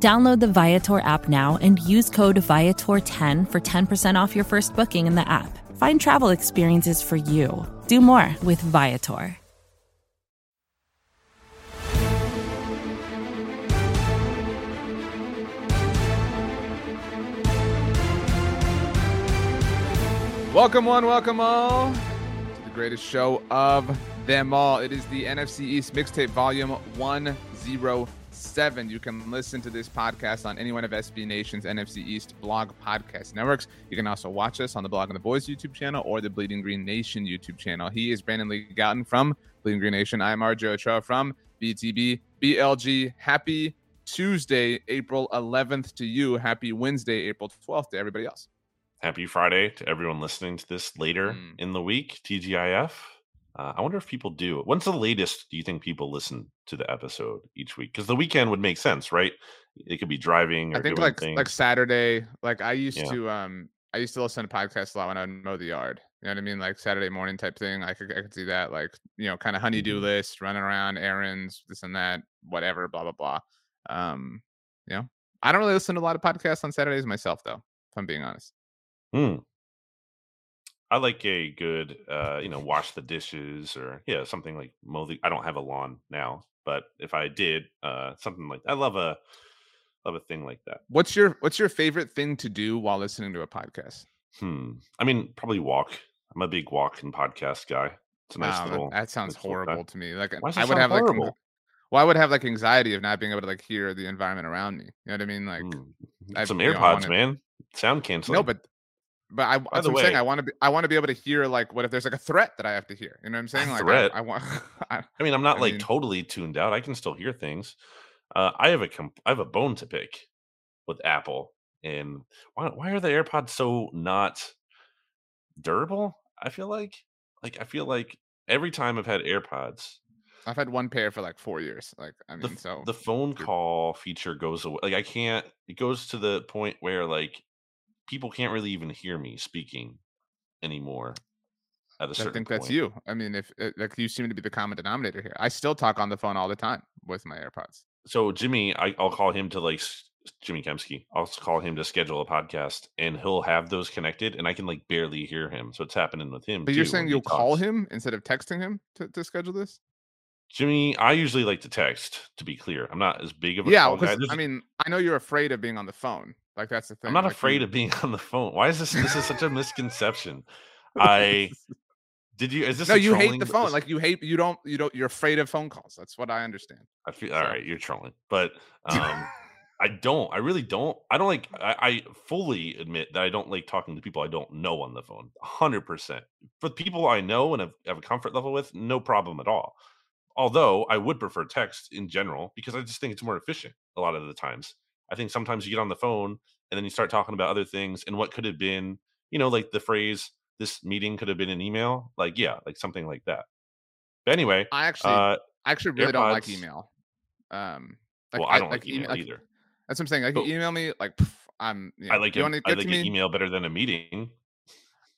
Download the Viator app now and use code Viator10 for 10% off your first booking in the app. Find travel experiences for you. Do more with Viator. Welcome one, welcome all to the greatest show of them all. It is the NFC East Mixtape Volume 107. You can listen to this podcast on any one of SB Nation's NFC East blog podcast networks. You can also watch us on the Blogging the Boys YouTube channel or the Bleeding Green Nation YouTube channel. He is Brandon Lee Gowton from Bleeding Green Nation. I am RJ Ochoa from BTB BLG. Happy Tuesday, April 11th to you. Happy Wednesday, April 12th to everybody else. Happy Friday to everyone listening to this later Mm. in the week. TGIF. Uh, I wonder if people do. When's the latest do you think people listen to the episode each week? Because the weekend would make sense, right? It could be driving or I think doing like things. like Saturday. Like I used Yeah. to um I used to listen to podcasts a lot when I would mow the yard. You know what I mean? Like Saturday morning type thing. I could I could see that like you know kind of honeydew Mhm. list, running around errands, this and that, whatever, blah blah blah. Um, you know, I don't really listen to a lot of podcasts on Saturdays myself though. If I'm being honest. Hmm. I like a good, uh, you know, wash the dishes or yeah, something like mow the. I don't have a lawn now, but if I did, uh, something like I love a love a thing like that. What's your What's your favorite thing to do while listening to a podcast? Hmm. I mean, probably walk. I'm a big walk and podcast guy. It's a nice Wow, that- little. that, sounds nice little horrible to me. Like I would have like horrible? anx- well, I would have like anxiety of not being able to like hear the environment around me. You know what I mean? Like Mm. Some you know, I AirPods, man. Sound canceling. No, but but I that's the what I'm saying. I want to be I want to be able to hear like what if there's like a threat that I have to hear. You know what I'm saying? Like I- threat? I, want I, I mean, I'm not I like mean- totally tuned out. I can still hear things. Uh, I have a comp- I have a bone to pick with Apple, and why why are the AirPods so not durable? I feel like like I feel like every time I've had AirPods, I've had one pair for like four years. Like I mean, f- so the phone call feature goes away. Like I can't. It goes to the point where like people can't really even hear me speaking anymore. At a I certain I think that's you. I mean, if uh, like you seem to be the common denominator here. I still talk on the phone all the time with my AirPods. so Jimmy, I, I'll call him to like Jimmy Kempski. I'll call him to schedule a podcast, and he'll have those connected, and I can like barely hear him. So it's happening with him. But you're saying you'll call him instead of texting him to, to schedule this? Jimmy, I usually like to text. To be clear, I'm not as big of a Yeah, call guy. because I mean, I know you're afraid of being on the phone. Like that's the thing. I'm not like, afraid you- of being on the phone. Why is this? This is such a misconception. I did you? Is this no, you hate the phone. Like you hate you don't you don't you're afraid of phone calls. That's what I understand. I feel all So- right. You're trolling, but um, I don't. I really don't. I don't like. I, I fully admit that I don't like talking to people I don't know on the phone. Hundred percent. For people I know and have, have a comfort level with, no problem at all. Although I would prefer text in general because I just think it's more efficient a lot of the times. I think sometimes you get on the phone and then you start talking about other things and what could have been, you know, like the phrase "this meeting could have been an email." Like, yeah, like something like that. But anyway, I actually uh, I actually really don't like email. Um, like, well, I don't like email email- like, either. That's what I'm saying. Like, But- you email me, like, pff, I'm. You know, I like you a, I get like to an me? email better than a meeting.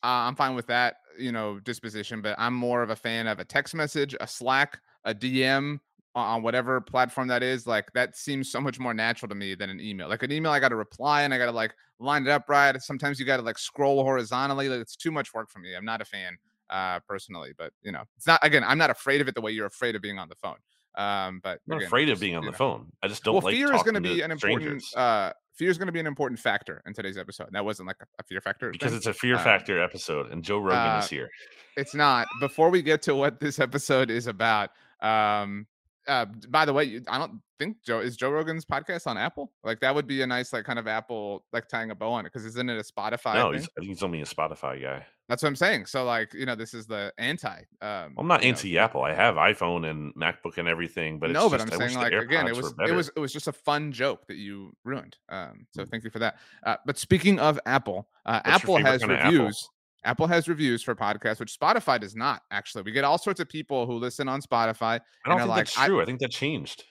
Uh, I'm fine with that, you know, disposition. But I'm more of a fan of a text message, a Slack, a DM on- whatever platform that is. Like that seems so much more natural to me than an email. Like an email, I got to reply and I got to like line it up right. Sometimes you got to like scroll horizontally. Like it's too much work for me. I'm not a fan, uh, personally. But you know, it's not. Again, I'm not afraid of it the way you're afraid of being on the phone. Um, but I'm again, afraid of being on the know. phone. I just don't well, like fear is going to be an important. Uh, fear is going to be an important factor in today's episode. That wasn't like a, a fear factor because thing. it's a fear uh, factor episode, and Joe Rogan uh, is here. it's not. Before we get to what this episode is about, um, uh, by the way, I don't think Joe is Joe Rogan's podcast on Apple. Like that would be a nice like kind of Apple like tying a bow on it because isn't it a Spotify? No, he's, he's only a Spotify guy. That's what I'm saying. So like, you know, this is the anti. Um, I'm not you know, anti Apple. I have iPhone and MacBook and everything, but no, it's but I'm I saying like again, it was it was it was just a fun joke that you ruined. Um, so Mm. thank you for that. Uh, but speaking of Apple, uh, Apple has reviews. Apple? Apple has reviews for podcasts, which Spotify does not. Actually, we get all sorts of people who listen on Spotify. I don't think like, that's I- true. I, think that changed.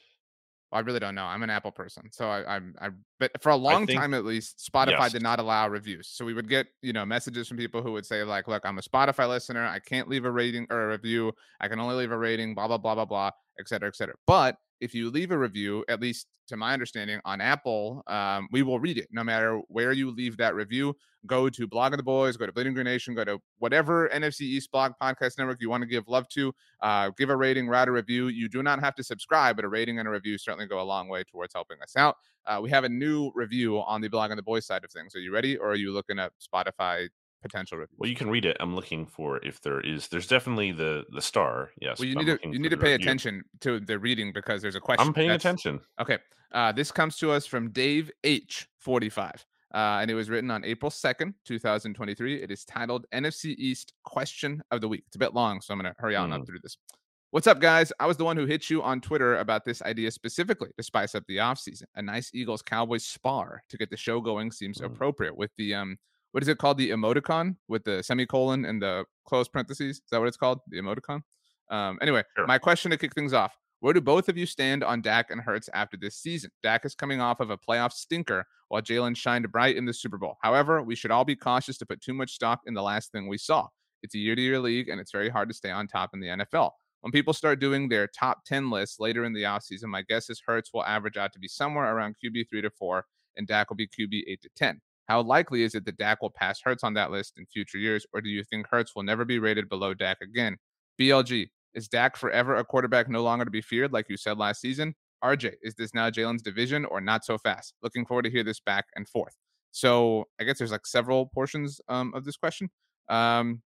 I really don't know. I'm an Apple person, so I, I'm. I but for a long think- time at least, Spotify Yes. did not allow reviews. So we would get you know messages from people who would say like, "Look, I'm a Spotify listener. I can't leave a rating or a review. I can only leave a rating. Blah blah blah blah blah, et cetera, et cetera." But if you leave a review, at least to my understanding, on Apple, um, we will read it no matter where you leave that review. Go to Blogging the Boys, go to Bleeding Green Nation, go to whatever NFC East blog podcast network you want to give love to uh, give a rating, write a review. You do not have to subscribe, but a rating and a review certainly go a long way towards helping us out. Uh, we have a new review on the blog on the boys side of things. Are you ready, or are you looking at Spotify potential reviews? Well, you can read it. I'm looking for if there is. There's definitely the the star. Yes. Well, you I'm need to you need to pay review. attention to the reading because there's a question. I'm paying attention. Okay. Uh, this comes to us from Dave H45. Uh, and it was written on April 2nd, 2023. It is titled NFC East Question of the Week. It's a bit long, so I'm going to hurry on up through this. What's up, guys? I was the one who hit you on Twitter about this idea specifically to spice up the offseason. A nice Eagles Cowboys spar to get the show going seems Mm. appropriate with the um what is it called? The emoticon with the semicolon and the closed parentheses. Is that what it's called? The emoticon? Um, anyway, Sure. my question to kick things off. Where do both of you stand on Dak and Hurts after this season? Dak is coming off of a playoff stinker while Jalen shined bright in the Super Bowl. However, we should all be cautious to put too much stock in the last thing we saw. It's a year to year league, and it's very hard to stay on top in the NFL. When people start doing their top 10 lists later in the offseason, my guess is Hurts will average out to be somewhere around QB 3 to 4, and Dak will be QB 8 to 10. How likely is it that Dak will pass Hurts on that list in future years, or do you think Hurts will never be rated below Dak again? BLG, is Dak forever a quarterback no longer to be feared, like you said last season? RJ, is this now Jalen's division or not so fast? Looking forward to hear this back and forth. So I guess there's like several portions um, of this question. Um,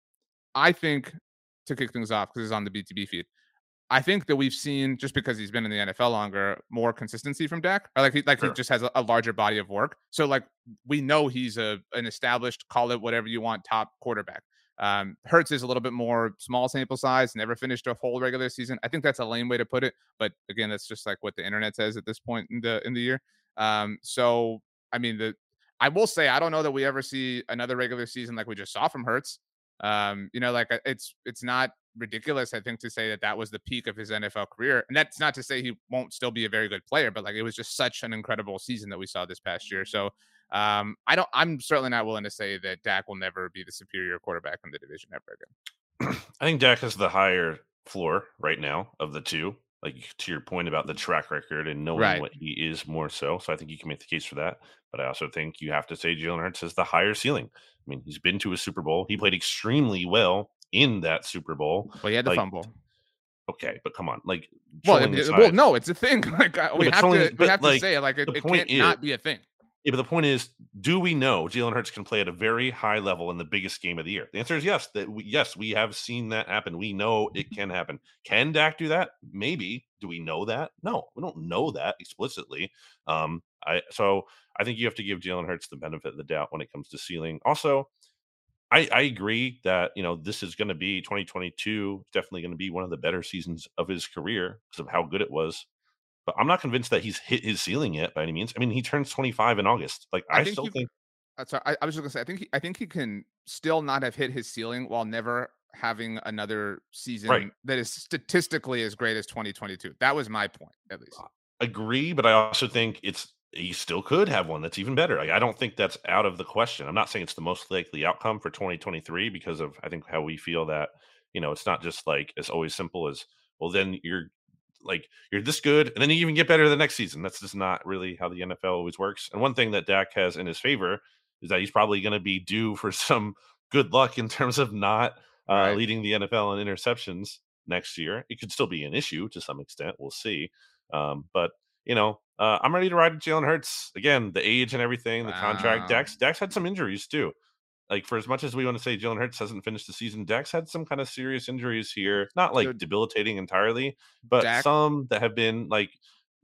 I think to kick things off because it's on the BTB feed. I think that we've seen just because he's been in the NFL longer, more consistency from Dak. Or like he like Sure. he just has a, a larger body of work. So like we know he's a an established, call it whatever you want, top quarterback. Um, Hurts is a little bit more small sample size, never finished a whole regular season. I think that's a lame way to put it, but again, that's just like what the internet says at this point in the in the year. Um, so I mean, the I will say I don't know that we ever see another regular season like we just saw from Hurts. Um, you know, like uh, it's it's not ridiculous, I think, to say that that was the peak of his NFL career, and that's not to say he won't still be a very good player, but like it was just such an incredible season that we saw this past year. So um, I don't. I'm certainly not willing to say that Dak will never be the superior quarterback in the division ever again. I think Dak has the higher floor right now of the two. Like to your point about the track record and knowing Right. what he is more so. So I think you can make the case for that. But I also think you have to say Jalen Hurts has the higher ceiling. I mean, he's been to a Super Bowl. He played extremely well in that Super Bowl. Well, he had the Like, fumble. Okay, but come on, like Well, it- well, no, it's a thing. Like uh, we but have trolling to, we but, have to like, say it. Like it, it can't is- not be a thing. Yeah, but the point is, do we know Jalen Hurts can play at a very high level in the biggest game of the year? The answer is yes. That we, yes, we have seen that happen. We know it can happen. Can Dak do that? Maybe. Do we know that? No, we don't know that explicitly. Um, I so I think you have to give Jalen Hurts the benefit of the doubt when it comes to ceiling. Also, I, I agree that you know this is going to be 2022. Definitely going to be one of the better seasons of his career because of how good it was. But I'm not convinced that he's hit his ceiling yet by any means. I mean, he turns 25 in August. Like I I, think still you- think sorry, I, I was just gonna say. I think he, I think he can still not have hit his ceiling while never having another season that is statistically as great as 2022. That was my point, at least. agree, but I also think it's he still could have one that's even better. Like, I don't think that's out of the question. I'm not saying it's the most likely outcome for 2023 because of I think how we feel that you know it's not just like it's always simple as well. Then you're like you're this good, and then you even get better the next season. That's just not really how the NFL always works. And one thing that Dak has in his favor is that he's probably going to be due for some good luck in terms of not uh, Right. leading the NFL in interceptions next year. It could still be an issue to some extent. We'll see. Um, but you know, uh, I'm ready to ride with Jalen Hurts again. The age and everything, the Wow. contract. Dax Dax had some injuries too. Like for as much as we want to say Jalen Hurts hasn't finished the season, Dax had some kind of serious injuries here. Not like Dude. debilitating entirely, but Dak- some that have been like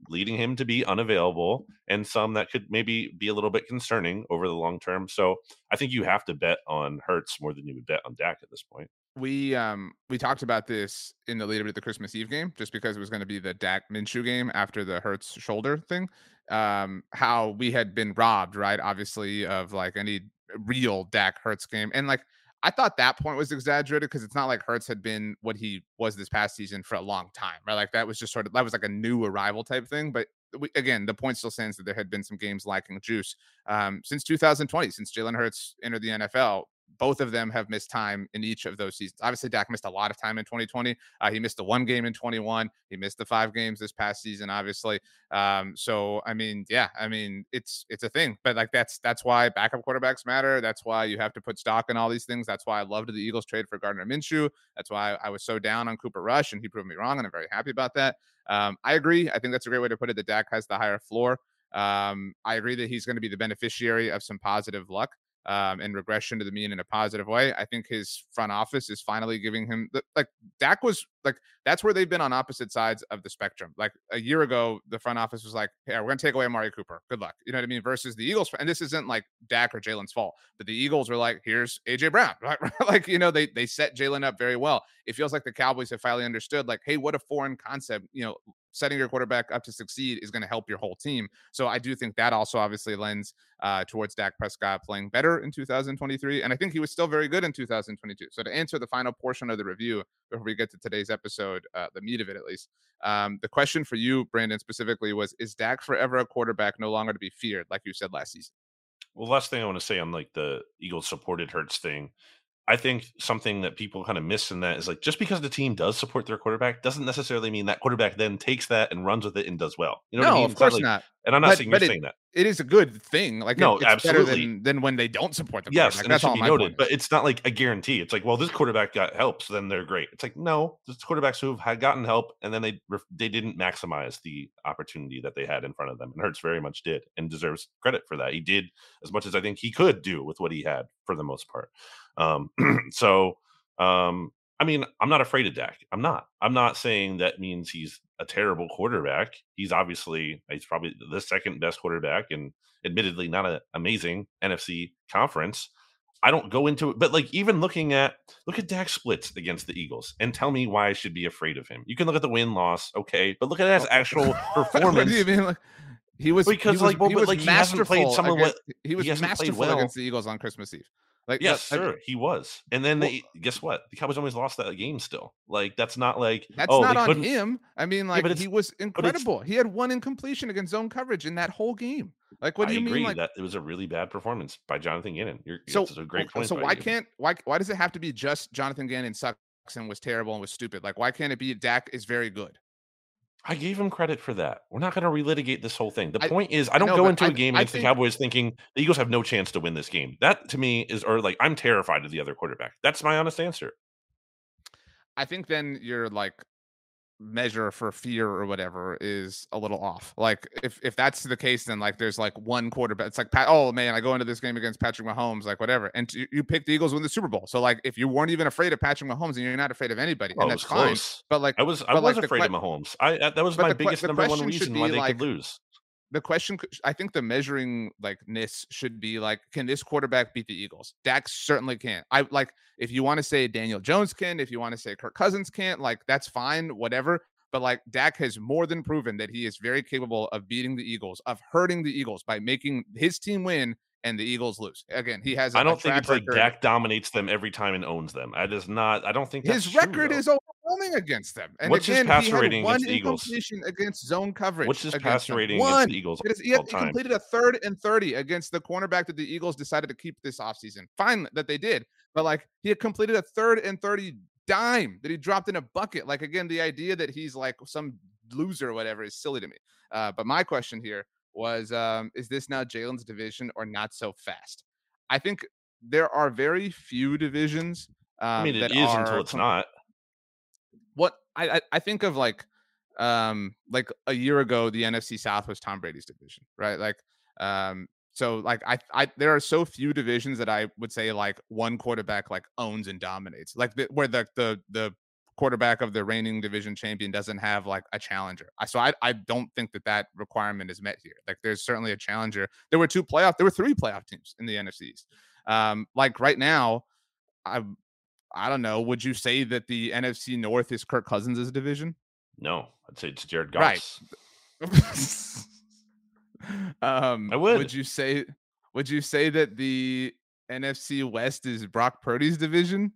leading him to be unavailable, and some that could maybe be a little bit concerning over the long term. So I think you have to bet on Hurts more than you would bet on Dak at this point. We um we talked about this in the lead up to the Christmas Eve game, just because it was going to be the Dak Minshew game after the Hurts shoulder thing. Um, how we had been robbed, right? Obviously, of like any real Dak Hurts game, and like I thought that point was exaggerated because it's not like Hurts had been what he was this past season for a long time, right? Like that was just sort of that was like a new arrival type thing. But we, again, the point still stands that there had been some games lacking juice um, since 2020, since Jalen Hurts entered the NFL both of them have missed time in each of those seasons. Obviously, Dak missed a lot of time in 2020. Uh, he missed the one game in 21. He missed the five games this past season, obviously. Um, so I mean, yeah, I mean, it's it's a thing. But like that's that's why backup quarterbacks matter. That's why you have to put stock in all these things. That's why I loved the Eagles trade for Gardner Minshew. That's why I was so down on Cooper Rush, and he proved me wrong, and I'm very happy about that. Um, I agree. I think that's a great way to put it. That Dak has the higher floor. Um, I agree that he's going to be the beneficiary of some positive luck um, and regression to the mean in a positive way. I think his front office is finally giving him the, like Dak was like that's where they've been on opposite sides of the spectrum. Like a year ago, the front office was like, "Hey, we're gonna take away Amari Cooper. Good luck." You know what I mean? Versus the Eagles, and this isn't like Dak or Jalen's fault, but the Eagles were like, "Here's AJ Brown." Right? like you know, they they set Jalen up very well. It feels like the Cowboys have finally understood, like, "Hey, what a foreign concept." You know, setting your quarterback up to succeed is going to help your whole team. So I do think that also obviously lends uh, towards Dak Prescott playing better in 2023. And I think he was still very good in 2022. So to answer the final portion of the review before we get to today's episode, uh, the meat of it at least, um, the question for you, Brandon, specifically was Is Dak forever a quarterback no longer to be feared, like you said last season? Well, last thing I want to say on like the Eagles supported Hurts thing I think something that people kind of miss in that is like just because the team does support their quarterback doesn't necessarily mean that quarterback then takes that and runs with it and does well. You know, no, I mean? of course like, not. And I'm not but, saying you're saying that it is a good thing. Like no, it's absolutely. Than, than, when they don't support the yes, and That's it should be noted. But it's not like a guarantee. It's like, well, this quarterback got help, so then they're great. It's like no, there's quarterbacks who have had gotten help and then they they didn't maximize the opportunity that they had in front of them. And Hurts very much did and deserves credit for that. He did as much as I think he could do with what he had for the most part. Um, so um, I mean, I'm not afraid of Dak. I'm not. I'm not saying that means he's a terrible quarterback. He's obviously he's probably the second best quarterback, and admittedly not an amazing NFC conference. I don't go into it, but like even looking at look at Dak splits against the Eagles and tell me why I should be afraid of him. You can look at the win loss, okay, but look at his actual performance. what do you mean? Like, he was because he was, like, well, he was like he hasn't played someone against, he was he masterful well. against the Eagles on Christmas Eve. Like yes, that, sir, he was. And then well, they guess what? The Cowboys always lost that game still. Like that's not like that's oh, not on him. I mean, like yeah, he was incredible. He had one incompletion against zone coverage in that whole game. Like what do you agree mean? Like that it was a really bad performance by Jonathan Gannon. You're, so a great point. So why you. can't why why does it have to be just Jonathan Gannon sucks and was terrible and was stupid? Like why can't it be Dak is very good? I gave him credit for that. We're not going to relitigate this whole thing. The I, point is, I don't go into I, a game against think, the Cowboys thinking the Eagles have no chance to win this game. That to me is, or like, I'm terrified of the other quarterback. That's my honest answer. I think then you're like measure for fear or whatever is a little off. Like if if that's the case, then like there's like one quarterback. It's like oh man, I go into this game against Patrick Mahomes, like whatever, and you, you pick the Eagles win the Super Bowl. So like if you weren't even afraid of Patrick Mahomes and you're not afraid of anybody, oh, and that's fine. But like I was, I was like afraid the, of Mahomes. I that was my biggest number one reason why they like, could lose the question I think the measuring like ness should be like, can this quarterback beat the Eagles? Dak certainly can't. I like if you want to say Daniel Jones can, if you want to say Kirk Cousins can't, like that's fine, whatever. But like Dak has more than proven that he is very capable of beating the Eagles, of hurting the Eagles by making his team win and the Eagles lose. Again, he has. I don't think it's record. like Dak dominates them every time and owns them. I just not. I don't think his record is overwhelming against them. And What's again, his passer rating against Eagles? Against zone coverage. What's his passer rating One. against the Eagles? He, had, he completed a third and thirty against the cornerback that the Eagles decided to keep this offseason. Fine that they did, but like he had completed a third and thirty dime that he dropped in a bucket. Like again, the idea that he's like some loser or whatever is silly to me. Uh, but my question here was um, is this now Jalen's division or not so fast? I think there are very few divisions. Um, I mean, it is until it's not. What I, I, I think of like um like a year ago, the NFC South was Tom Brady's division, right? Like um so like I I there are so few divisions that I would say like one quarterback like owns and dominates. Like the, where the the the quarterback of the reigning division champion doesn't have like a challenger. I so I I don't think that that requirement is met here. Like there's certainly a challenger. There were two playoff. There were three playoff teams in the NFC East. Um, like right now, I I don't know. Would you say that the NFC North is Kirk Cousins' division? No, I'd say it's Jared Goff. Right. um, I would. Would you say? Would you say that the NFC West is Brock Purdy's division?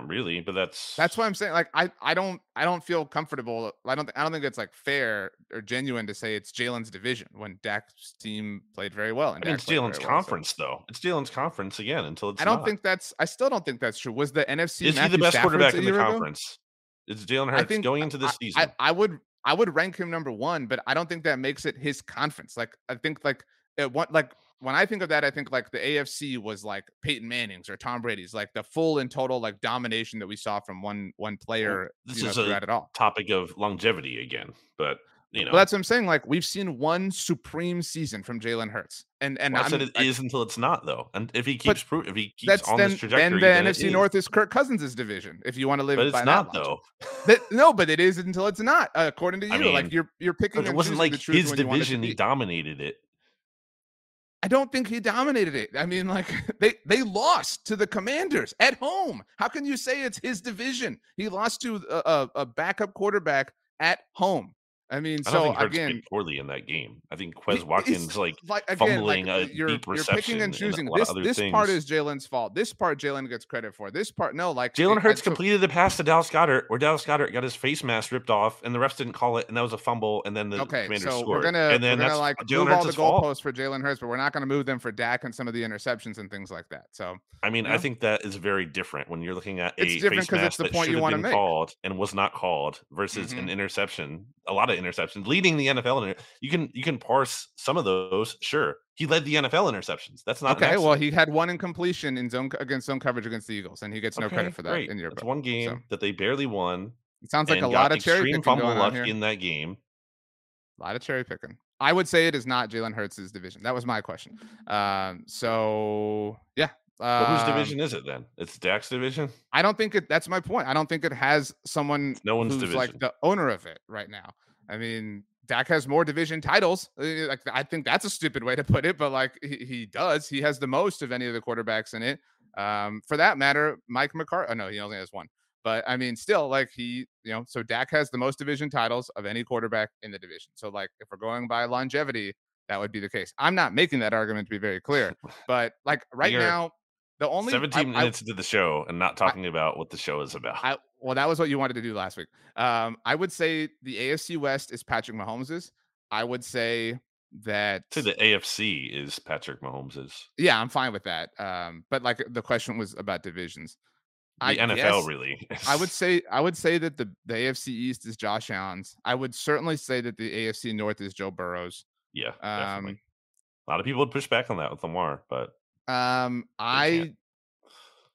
Not really, but that's That's why I'm saying like I I don't I don't feel comfortable. I don't I don't think it's like fair or genuine to say it's Jalen's division when Dak's team played very well. And I mean, it's Jalen's very well, so- conference, though. It's Jalen's conference again until it's. I don't not. think that's. I still don't think that's true. Was the NFC is he the best Stafford's quarterback in the ago? conference? Is Jalen I think going into this I- season? I, I would I would rank him number one, but I don't think that makes it his conference. Like I think like it what like when I think of that, I think like the AFC was like Peyton Manning's or Tom Brady's, like the full and total like domination that we saw from one one player this you know, is a all. Topic of longevity again, but you know, Well, that's what I'm saying. Like we've seen one supreme season from Jalen Hurts, and and Well, I said it I- is until it's not, though. And if he keeps pro- if he keeps that's on then this trajectory, then the it NFC is. North is Kirk Cousins' division. If you want to live but it's not that though. That- no, but it is until it's not, uh, according to you. I like you're you're picking. It wasn't like his when you want it to division. He dominated it. I don't think he dominated it. I mean, like they they lost to the Commanders at home. How can you say it's his division? He lost to a, a, a backup quarterback at home. I mean, I so think again, poorly in that game. I think Quez Watkins like like again, fumbling like a you're, deep you're picking and choosing. a lot This this part is Jalen's fault. This part Jalen gets credit for. This part, no, like Jalen Hurts completed the pass to Dallas Goedert, where Dallas Goedert got his face mask ripped off, and the refs didn't call it, and that was a fumble, and then the Okay, so scored. we're gonna and then we're gonna that's like Jalen move all the goalposts for Jalen Hurts, but we're not gonna move them for Dak and some of the interceptions and things like that. So I mean, Yeah. I think that is very different when you're looking at a It's different face 'cause it's mask the that point should you have wanna been make. called and was not called versus an mm-hmm. interception. A lot of interceptions, leading the NFL. In. You can you can parse some of those. Sure, he led the NFL interceptions. That's not okay, well he had one incompletion in zone against zone coverage against the Eagles, and he gets no Okay, credit for that great. in your book. one game So that they barely won. it sounds like a lot of cherry picking fumble luck in that game. A lot of cherry picking. I would say it is not Jalen Hurts' division. That was my question. Um, so yeah. But whose um, division is it then? It's Dak's division. I don't think it. That's my point. I don't think it has someone no one's who's like the owner of it right now. I mean, Dak has more division titles. Uh, Like I think that's a stupid way to put it, but like he, he does. He has the most of any of the quarterbacks in it. Um, for that matter, Mike McCarthy. Oh no, he only has one. But I mean, still, like he, you know, so Dak has the most division titles of any quarterback in the division. So like, if we're going by longevity, that would be the case. I'm not making that argument to be very clear, but like right You're now, the only 17 I- minutes into the show and not talking about what the show is about. I well, that was what you wanted to do last week. Um, I would say the AFC West is Patrick Mahomes's. I would say that say the AFC is Patrick Mahomes's. yeah, I'm fine with that. Um, but like the question was about divisions. The I NFL guess really. I would say I would say that the the AFC East is Josh Allen's. I would certainly say that the AFC North is Joe Burrow's. yeah, definitely. Um, A lot of people would push back on that with Lamar, but Um. I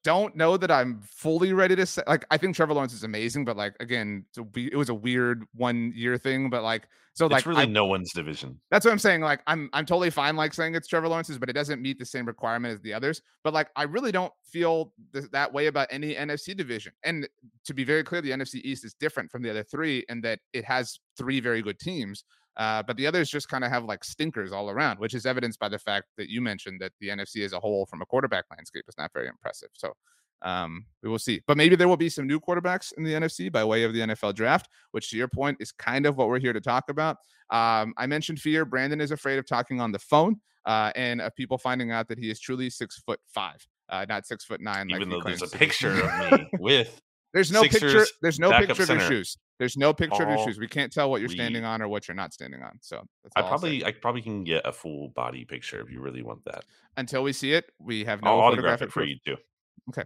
don't know that I'm fully ready to say. Like, I think Trevor Lawrence is amazing, but like again, it's it was a weird one year thing. But like, so it's like, really I, no one's division. that's what I'm saying. Like, I'm I'm totally fine like saying it's Trevor Lawrence's, but it doesn't meet the same requirement as the others. But like, I really don't feel th- that way about any NFC division. And to be very clear, the NFC East is different from the other three in that it has three very good teams. Uh, but the others just kind of have like stinkers all around, which is evidenced by the fact that you mentioned that the NFC as a whole, from a quarterback landscape, is not very impressive. So um, we will see. But maybe there will be some new quarterbacks in the NFC by way of the NFL draft, which to your point is kind of what we're here to talk about. Um, I mentioned fear. Brandon is afraid of talking on the phone uh, and of people finding out that he is truly six foot five, uh, not six foot nine. Even he though there's a claims to be. picture of me with There's no picture. There's no picture of your shoes. There's no picture of your shoes. We can't tell what you're standing on or what you're not standing on. So that's I all I'll probably I probably can get a full body picture if you really want that. until we see it, we have I'll no autograph photographic it for proof. you too. Okay.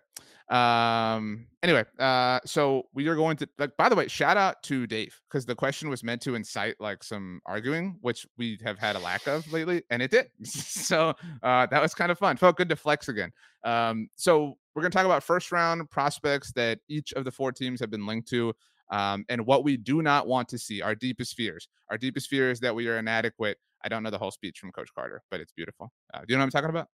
Um. Anyway, uh, so we are going to like. By the way, shout out to Dave because the question was meant to incite like some arguing, which we have had a lack of lately, and it did. so uh, that was kind of fun. Felt good to flex again. Um. So we're gonna talk about first round prospects that each of the four teams have been linked to. Um, and what we do not want to see, our deepest fears. Our deepest fear is that we are inadequate. I don't know the whole speech from Coach Carter, but it's beautiful. Uh, do you know what I'm talking about?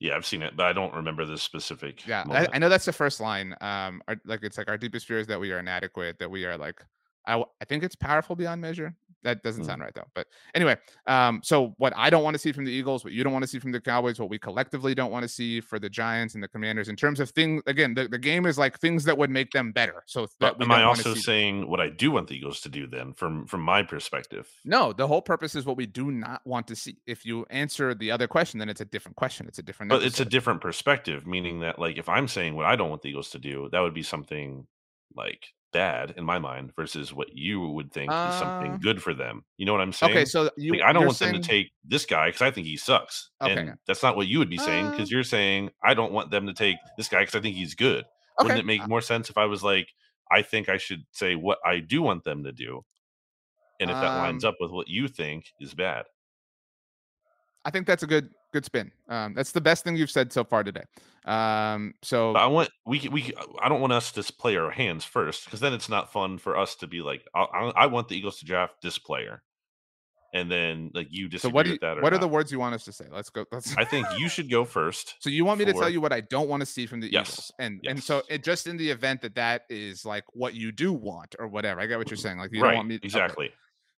Yeah, I've seen it, but I don't remember the specific. Yeah, I. I know that's the first line. Um, our, like it's like our deepest fear is that we are inadequate, that we are like, I, I think it's powerful beyond measure. That doesn't Mm. sound right though. But anyway, um, so what I don't want to see from the Eagles, what you don't want to see from the Cowboys, what we collectively don't want to see for the Giants and the Commanders in terms of things. Again, the, the game is like things that would make them better. So But am I also saying what I do want the Eagles to do then, from from my perspective? No, the whole purpose is what we do not want to see. If you answer the other question, then it's a different question. It's a different. But it's a different perspective, meaning that like if I'm saying what I don't want the Eagles to do, that would be something like bad in my mind versus what you would think is Uh, something good for them. You know what I'm saying? okay. So you, like, I don't want them to take this guy because I think he sucks. Okay. And that's not what you would be saying because Uh, you're saying I don't want them to take this guy because I think he's good. Okay. Wouldn't it make more sense if I was like, I think I should say what I do want them to do? And if that lines Um, up with what you think is bad. I think that's a good good spin. Um, that's the best thing you've said so far today. Um, so I want we we I don't want us to play our hands first because then it's not fun for us to be like I, I, I want the Eagles to draft this player, and then like you so disagree what do you, with that or what are not. the words you want us to say? Let's go. Let's. I think you should go first. so you want me to tell you what I don't want to see from the Yes, Eagles, and and so it just in the event that that is like what you do want or whatever. I get what you're saying. Like you don't want me okay. exactly.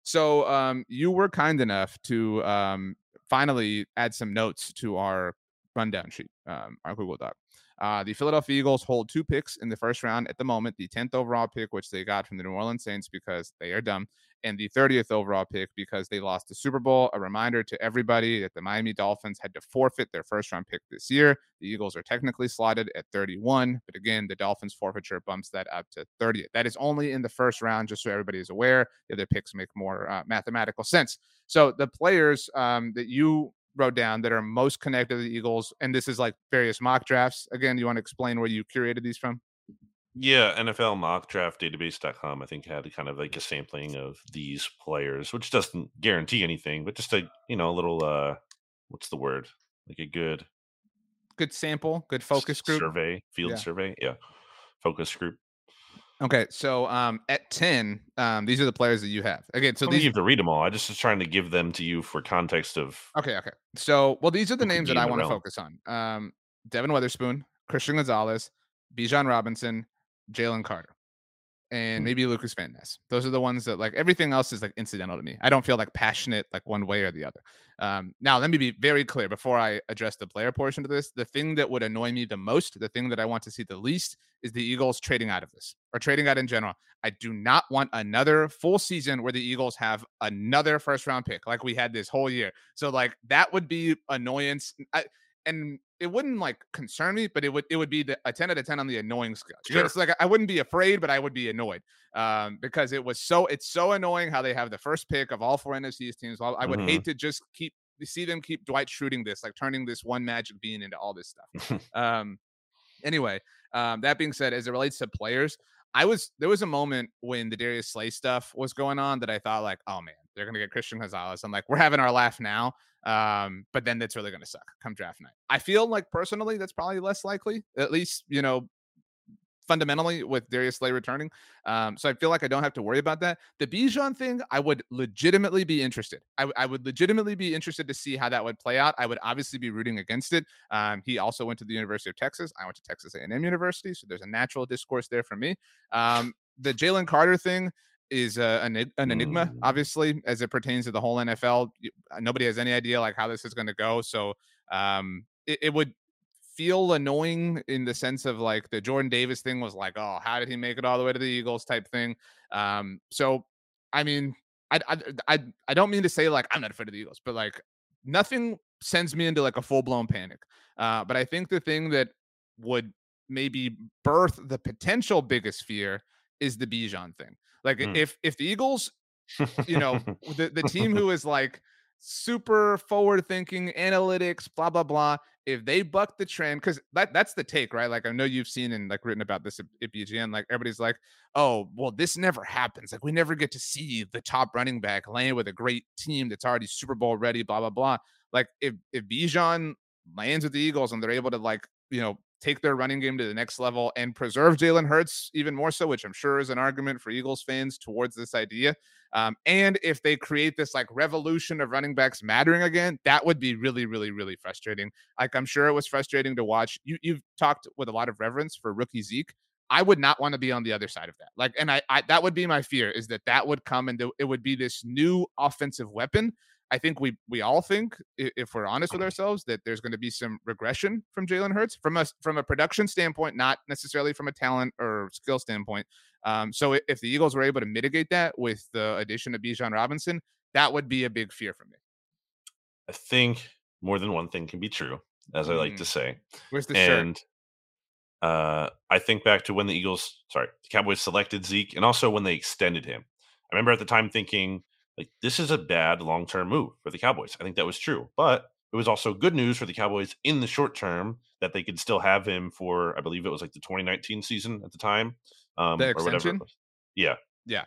So um, you were kind enough to um, finally add some notes to our rundown sheet, um, our Google Doc. Uh, the Philadelphia Eagles hold two picks in the first round at the moment the 10th overall pick, which they got from the New Orleans Saints because they are dumb, and the 30th overall pick because they lost the Super Bowl. A reminder to everybody that the Miami Dolphins had to forfeit their first round pick this year. The Eagles are technically slotted at 31, but again, the Dolphins forfeiture bumps that up to 30th. That is only in the first round, just so everybody is aware. The other picks make more uh, mathematical sense. So the players um, that you wrote down that are most connected to the Eagles, and this is like various mock drafts. Again, you want to explain where you curated these from? Yeah, NFL mock draft database.com, I think had kind of like a sampling of these players, which doesn't guarantee anything, but just a you know, a little uh what's the word? Like a good Good sample, good focus group. survey, field Yeah. survey. Yeah. Focus group. Okay, so um, at 10, um, these are the players that you have. Again, so these you have to read them all. I just was trying to give them to you for context of Okay, okay. So, well, these are the names that I want to focus on. Um, Devon Witherspoon, Christian Gonzalez, Bijan Robinson, Jalen Carter, and Hmm. maybe Lucas Van Ness. Those are the ones that like everything else is like incidental to me. I don't feel like passionate like one way or the other. Um, now, let me be very clear before I address the player portion of this. The thing that would annoy me the most, the thing that I want to see the least, is the Eagles trading out of this or trading out in general. I do not want another full season where the Eagles have another first round pick like we had this whole year. So like that would be annoyance. I, and it wouldn't like concern me, but it would it would be the, a 10 out of 10 on the annoying scale. Sure. It's like I wouldn't be afraid, but I would be annoyed. Um, because it was so it's so annoying how they have the first pick of all four NFC teams. Well, I would Mhm. hate to just keep see them keep Dwight shooting this, like turning this one magic bean into all this stuff. um anyway, um, that being said, as it relates to players, I was there was a moment when the Darius Slay stuff was going on that I thought like, oh man, they're gonna get Christian Gonzalez. I'm like, we're having our laugh now. Um, but then that's really gonna suck come draft night. I feel like personally that's probably less likely, at least, you know, fundamentally with Darius Slay returning. Um, so I feel like I don't have to worry about that. The Bijan thing, I would legitimately be interested. I, I would legitimately be interested to see how that would play out. I would obviously be rooting against it. Um, he also went to the University of Texas. I went to Texas A&M University, so there's a natural discourse there for me. Um, the Jalen Carter thing is uh, an, an enigma, Mm. obviously, as it pertains to the whole NFL. Uh, Nobody has any idea like how this is going to go. So um, it, it would feel annoying in the sense of like the Jordan Davis thing was like, oh, how did he make it all the way to the Eagles type thing. Um, so I mean, I, I I I don't mean to say like I'm not afraid of the Eagles, but like nothing sends me into like a full blown panic. Uh, but I think the thing that would maybe birth the potential biggest fear is the Bijan thing. Like Hmm. if if the Eagles you know the, the team who is like super forward thinking analytics blah blah blah if they buck the trend because that that's the take right like i know you've seen and like written about this at, at bgn like everybody's like oh well this never happens like we never get to see the top running back land with a great team that's already super bowl ready blah blah blah like if if Bijan lands with the eagles and they're able to like you know take their running game to the next level and preserve Jalen Hurts even more so, which I'm sure is an argument for Eagles fans towards this idea. Um, and if they create this like revolution of running backs mattering again, that would be really, really, really frustrating. Like I'm sure it was frustrating to watch. You you've talked with a lot of reverence for rookie Zeke. I would not want to be on the other side of that. Like, and I, I that would be my fear is that that would come and it would be this new offensive weapon I think we we all think, if we're honest with ourselves, that there's going to be some regression from Jalen Hurts from a from a production standpoint, not necessarily from a talent or skill standpoint. Um, so if the Eagles were able to mitigate that with the addition of Bijan Robinson, that would be a big fear for me. I think more than one thing can be true, as mm. I like to mm. say. Where's the and, shirt? Uh, I think back to when the Eagles, sorry, the Cowboys selected Zeke, and also when they extended him. I remember at the time thinking like this is a bad long term move for the Cowboys. I think that was true, but it was also good news for the Cowboys in the short term that they could still have him for I believe it was like the 2019 season at the time, um, the or whatever. Yeah, yeah.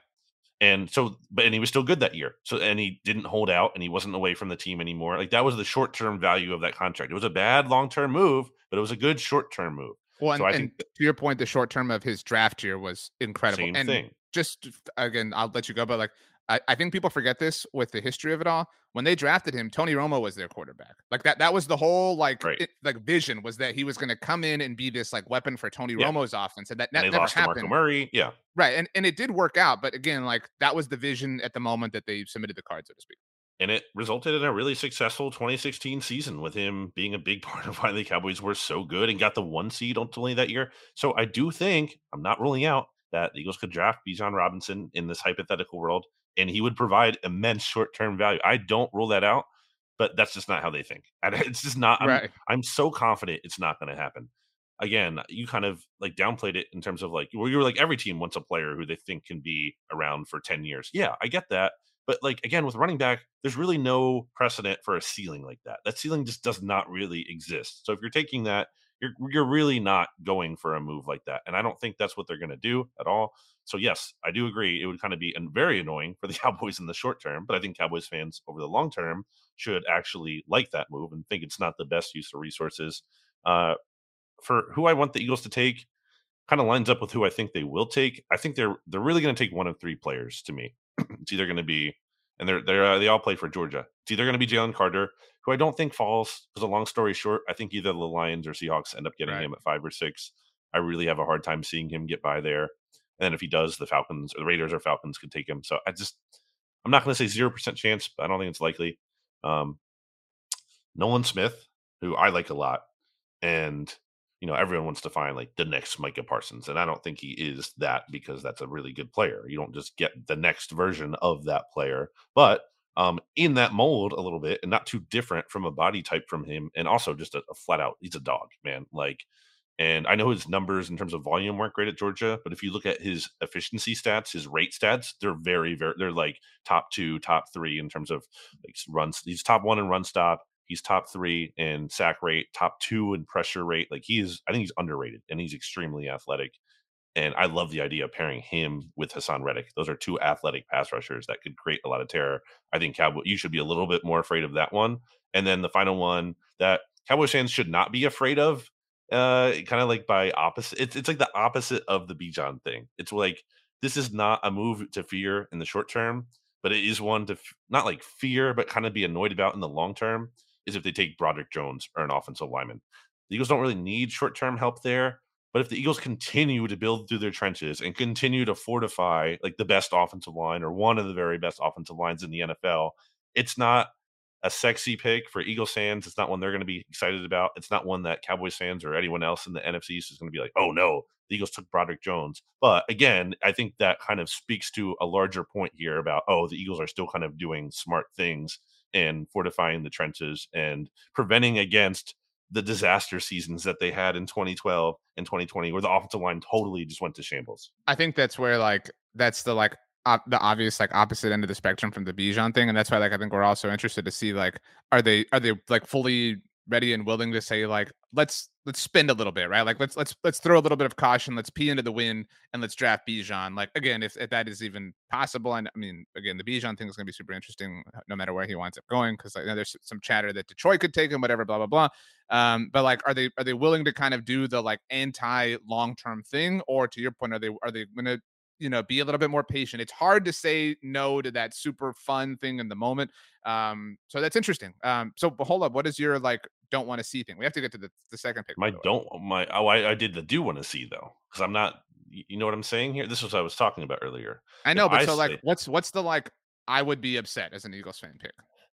And so, but and he was still good that year. So and he didn't hold out and he wasn't away from the team anymore. Like that was the short term value of that contract. It was a bad long term move, but it was a good short term move. Well, so and, I think and to your point, the short term of his draft year was incredible. Same and thing. Just again, I'll let you go, but like I, I think people forget this with the history of it all. When they drafted him, Tony Romo was their quarterback. Like that, that was the whole like right. it, like vision was that he was going to come in and be this like weapon for Tony yeah. Romo's offense, and that, that and never lost happened. Murray, yeah, right, and and it did work out, but again, like that was the vision at the moment that they submitted the card, so to speak. And it resulted in a really successful 2016 season with him being a big part of why the Cowboys were so good and got the one seed ultimately that year. So I do think I'm not ruling out that the Eagles could draft Bijan Robinson in this hypothetical world and he would provide immense short term value. I don't rule that out, but that's just not how they think. It's just not. I'm, right. I'm so confident it's not going to happen. Again, you kind of like downplayed it in terms of like, well, you were like every team wants a player who they think can be around for 10 years. Yeah, I get that. But like again, with running back, there's really no precedent for a ceiling like that. That ceiling just does not really exist. So if you're taking that you're you're really not going for a move like that. And I don't think that's what they're going to do at all. So yes, I do agree. It would kind of be very annoying for the Cowboys in the short term, but I think Cowboys fans over the long term should actually like that move and think it's not the best use of resources. Uh, for who I want the Eagles to take, kind of lines up with who I think they will take. I think they're they're really going to take one of three players to me. it's either going to be, and they're they're uh, they all play for Georgia. It's either going to be Jalen Carter, who I don't think falls. Because a long story short, I think either the Lions or Seahawks end up getting right. him at five or six. I really have a hard time seeing him get by there. And then if he does, the Falcons or the Raiders or Falcons could take him. So I just, I'm not going to say zero percent chance, but I don't think it's likely. Um, Nolan Smith, who I like a lot, and you know everyone wants to find like the next Micah Parsons, and I don't think he is that because that's a really good player. You don't just get the next version of that player, but um, in that mold a little bit and not too different from a body type from him. And also just a, a flat out, he's a dog, man. Like, and I know his numbers in terms of volume weren't great at Georgia, but if you look at his efficiency stats, his rate stats, they're very, very, they're like top two, top three in terms of like runs. He's top one in run stop. He's top three in sack rate, top two in pressure rate. Like he's, I think he's underrated and he's extremely athletic. And I love the idea of pairing him with Haason Reddick. Those are two athletic pass rushers that could create a lot of terror. I think Cowboy, you should be a little bit more afraid of that one. And then the final one that Cowboys fans should not be afraid of, uh, kind of like by opposite. It's it's like the opposite of the Bijan thing. It's like this is not a move to fear in the short term, but it is one to f- not like fear, but kind of be annoyed about in the long term. Is if they take Broderick Jones or an offensive lineman. The Eagles don't really need short term help there, but if the Eagles continue to build through their trenches and continue to fortify like the best offensive line or one of the very best offensive lines in the NFL, it's not a sexy pick for Eagles fans. It's not one they're going to be excited about. It's not one that Cowboys fans or anyone else in the NFC is going to be like, oh no, the Eagles took Broderick Jones. But again, I think that kind of speaks to a larger point here about, oh, the Eagles are still kind of doing smart things and fortifying the trenches and preventing against the disaster seasons that they had in 2012 and 2020 where the offensive line totally just went to shambles. I think that's where like that's the like op- the obvious like opposite end of the spectrum from the Bijan thing and that's why like I think we're also interested to see like are they are they like fully ready and willing to say like let's let's spend a little bit, right? Like let's let's let's throw a little bit of caution. Let's pee into the wind and let's draft Bijan. Like again, if, if that is even possible, and I mean, again, the Bijan thing is going to be super interesting, uh, no matter where he winds up going, because you know, there's some chatter that Detroit could take him, whatever, blah blah blah. Um, but like, are they are they willing to kind of do the like anti long term thing, or to your point, are they are they going to you know be a little bit more patient. It's hard to say no to that super fun thing in the moment um so that's interesting. Um so but hold up what is your like don't want to see thing? We have to get to the, the second pick my don't my oh I, I did the do want to see though because i'm not you know what i'm saying here? This was what i was talking about earlier. I know if but I so say, like what's what's the like i would be upset as an eagles fan pick?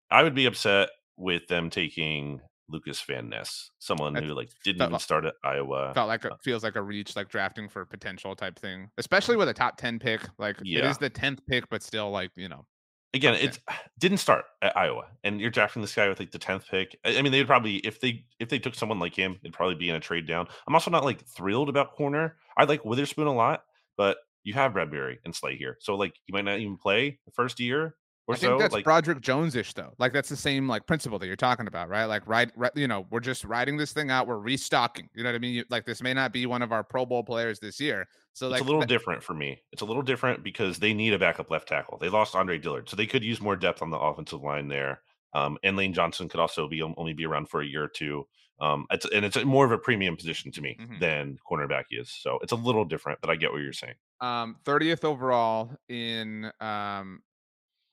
I would be upset with them taking Lucas Van Ness, someone who like didn't even start at Iowa. Felt like it uh feels like a reach, like drafting for potential type thing, especially with a top ten pick. Like yeah. it is the tenth pick, but still like you know. Again, it didn't start at Iowa, and you're drafting this guy with like the tenth pick. I mean, they'd probably if they if they took someone like him, it'd probably be in a trade down. I'm also not like thrilled about corner. I like Witherspoon a lot, but you have Bradberry and Slay here, so like you might not even play the first year I think so. that's like, Broderick Jones ish though. Like that's the same like principle that you're talking about, right? Like right, right, you know, we're just writing this thing out. We're restocking. You know what I mean? You, like this may not be one of our Pro Bowl players this year. So it's a little different for me. It's a little different because they need a backup left tackle. They lost Andre Dillard, so they could use more depth on the offensive line there. Um, and Lane Johnson could also be only be around for a year or two. Um, it's, and it's more of a premium position to me mm-hmm. than cornerback is. So it's a little different, but I get what you're saying. Um, 30th overall in um,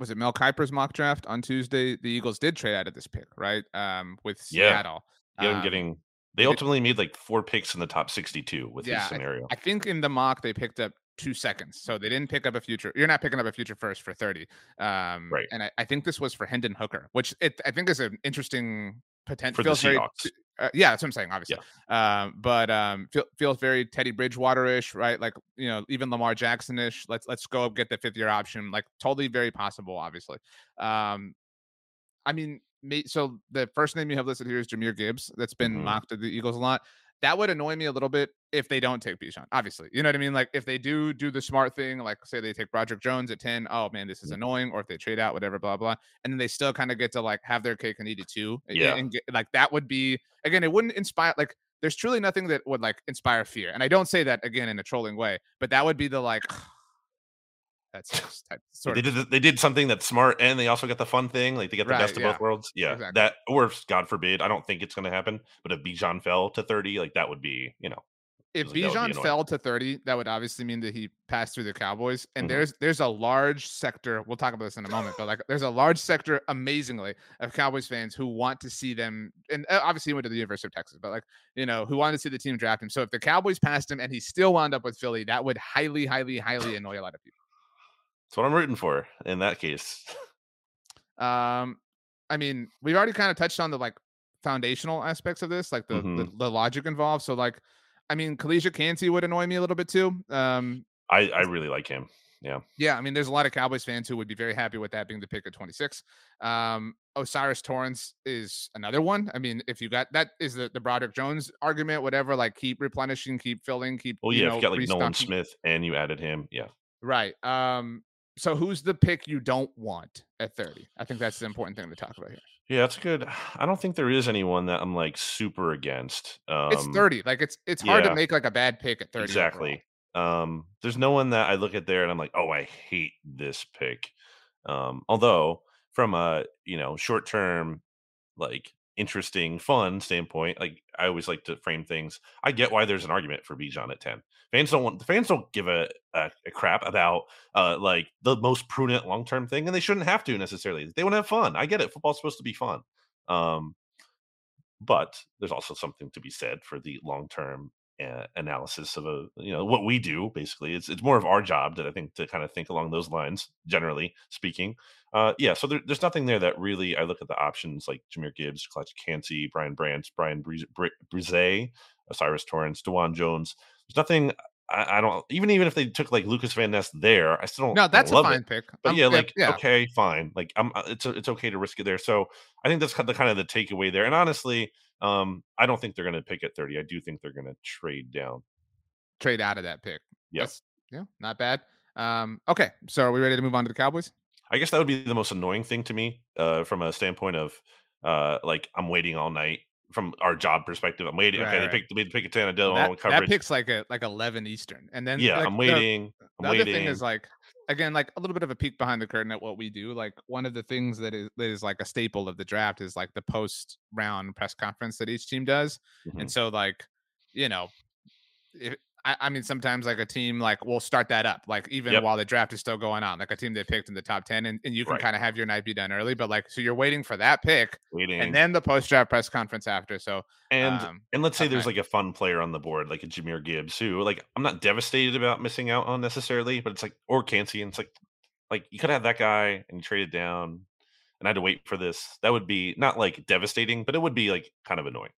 was it Mel Kiper's mock draft on Tuesday? The Eagles did trade out of this pick, right? Um, with Seattle. Yeah, yeah um, getting they ultimately made like four picks in the top 62 with yeah, this scenario. I, I, think in the mock they picked up two seconds, so they didn't pick up a future. You're not picking up a future first for 30. Um, right. And I, I think this was for Hendon Hooker, which it, I think is an interesting potential. For the Seahawks. Very, uh, yeah, that's what I'm saying, obviously. Yeah. Um, but um, feel, feels very Teddy Bridgewater-ish, right? Like you know, even Lamar Jackson-ish. Let's let's go get the fifth year option. Like totally very possible, obviously. Um, I mean, so the first name you have listed here is Jahmyr Gibbs. That's been mm-hmm. mocked to the Eagles a lot that would annoy me a little bit if they don't take Bijan. Obviously, you know what I mean. Like if they do do the smart thing, like say they take Broderick Jones at ten. Oh man, this is mm. annoying. Or if they trade out, whatever, blah blah, and then they still kind of get to like have their cake and eat it too. Yeah, and get, like that would be again, it wouldn't inspire like. There's truly nothing that would like inspire fear, and I don't say that again in a trolling way, but that would be the like. That's just that sort they did they did something that's smart and they also got the fun thing like they get the right, best of yeah. both worlds yeah exactly. that or God forbid I don't think it's going to happen but if Bijan fell to 30 like that would be you know if like, Bijan fell to 30 that would obviously mean that he passed through the Cowboys and mm-hmm. there's there's a large sector we'll talk about this in a moment but like there's a large sector amazingly of Cowboys fans who want to see them and uh, obviously he went to the University of Texas but like you know who wanted to see the team draft him so if the Cowboys passed him and he still wound up with Philly that would highly highly highly annoy a lot of people that's what I'm rooting for in that case. Um, I mean, we've already kind of touched on the like foundational aspects of this, like the, mm-hmm. the, the logic involved. So, like, I mean, Kalijah Kancey would annoy me a little bit too. Um, I I really like him. Yeah. Yeah. I mean, there's a lot of Cowboys fans who would be very happy with that being the pick at 26. Um, O'Cyrus Torrence is another one. I mean, if you got that is the, the Broderick Jones argument, whatever, like keep replenishing, keep filling, keep. Well, yeah, you, know, if you got like Nolan Smith and you added him. Yeah. Right. Um, so who's the pick you don't want at 30? I think that's the important thing to talk about here. Yeah, that's good. I don't think there is anyone that I'm like super against. Um, it's 30. Like it's it's hard yeah, to make like a bad pick at 30. Exactly. Overall. Um, there's no one that I look at there and I'm like, oh, I hate this pick. Um, although from a you know short term like interesting, fun standpoint, like I always like to frame things. I get why there's an argument for Bijan at 10. Fans don't want the fans don't give a, a, a crap about uh like the most prudent long term thing, and they shouldn't have to necessarily. They want to have fun. I get it. Football's supposed to be fun. Um, but there's also something to be said for the long term uh, analysis of a you know what we do basically it's it's more of our job that i think to kind of think along those lines generally speaking uh yeah so there, there's nothing there that really i look at the options like Jahmyr gibbs clutch Kancey, brian branch Bryan Bresee, O'Cyrus torrence Dawand jones there's nothing I, I, don't even even if they took like Lucas Van Ness there, I still don't. No, that's a fine it. pick. But um, yeah, like yeah. okay, fine. Like I'm, uh, it's it's okay to risk it there. So I think that's the kind of the takeaway there. And honestly, um, I don't think they're going to pick at 30. I do think they're going to trade down. Trade out of that pick. Yes. Yeah, not bad. Um, okay, so are we ready to move on to the Cowboys? I guess that would be the most annoying thing to me, uh, from a standpoint of uh, like I'm waiting all night from our job perspective. I'm waiting. Right, okay, right. they picked they pick a don't that, want that pick's like a like 11 Eastern, and then yeah, like, I'm the- waiting. I'm the other thing is like again like a little bit of a peek behind the curtain at what we do like one of the things that is that is like a staple of the draft is like the post round press conference that each team does Mhm. and so like you know if, I, I mean sometimes like a team like will start that up like even Yep. while the draft is still going on like a team they picked in the top 10 and, and you can Right. kind of have your night be done early but like so you're waiting for that pick waiting. and then the post draft press conference after so and um, and let's say there's like a fun player on the board, like a Jahmyr Gibbs, who like I'm not devastated about missing out on necessarily, but it's like or Kancey, and it's like like you could have that guy and you trade it down, and I had to wait for this. That would be not like devastating, but it would be like kind of annoying.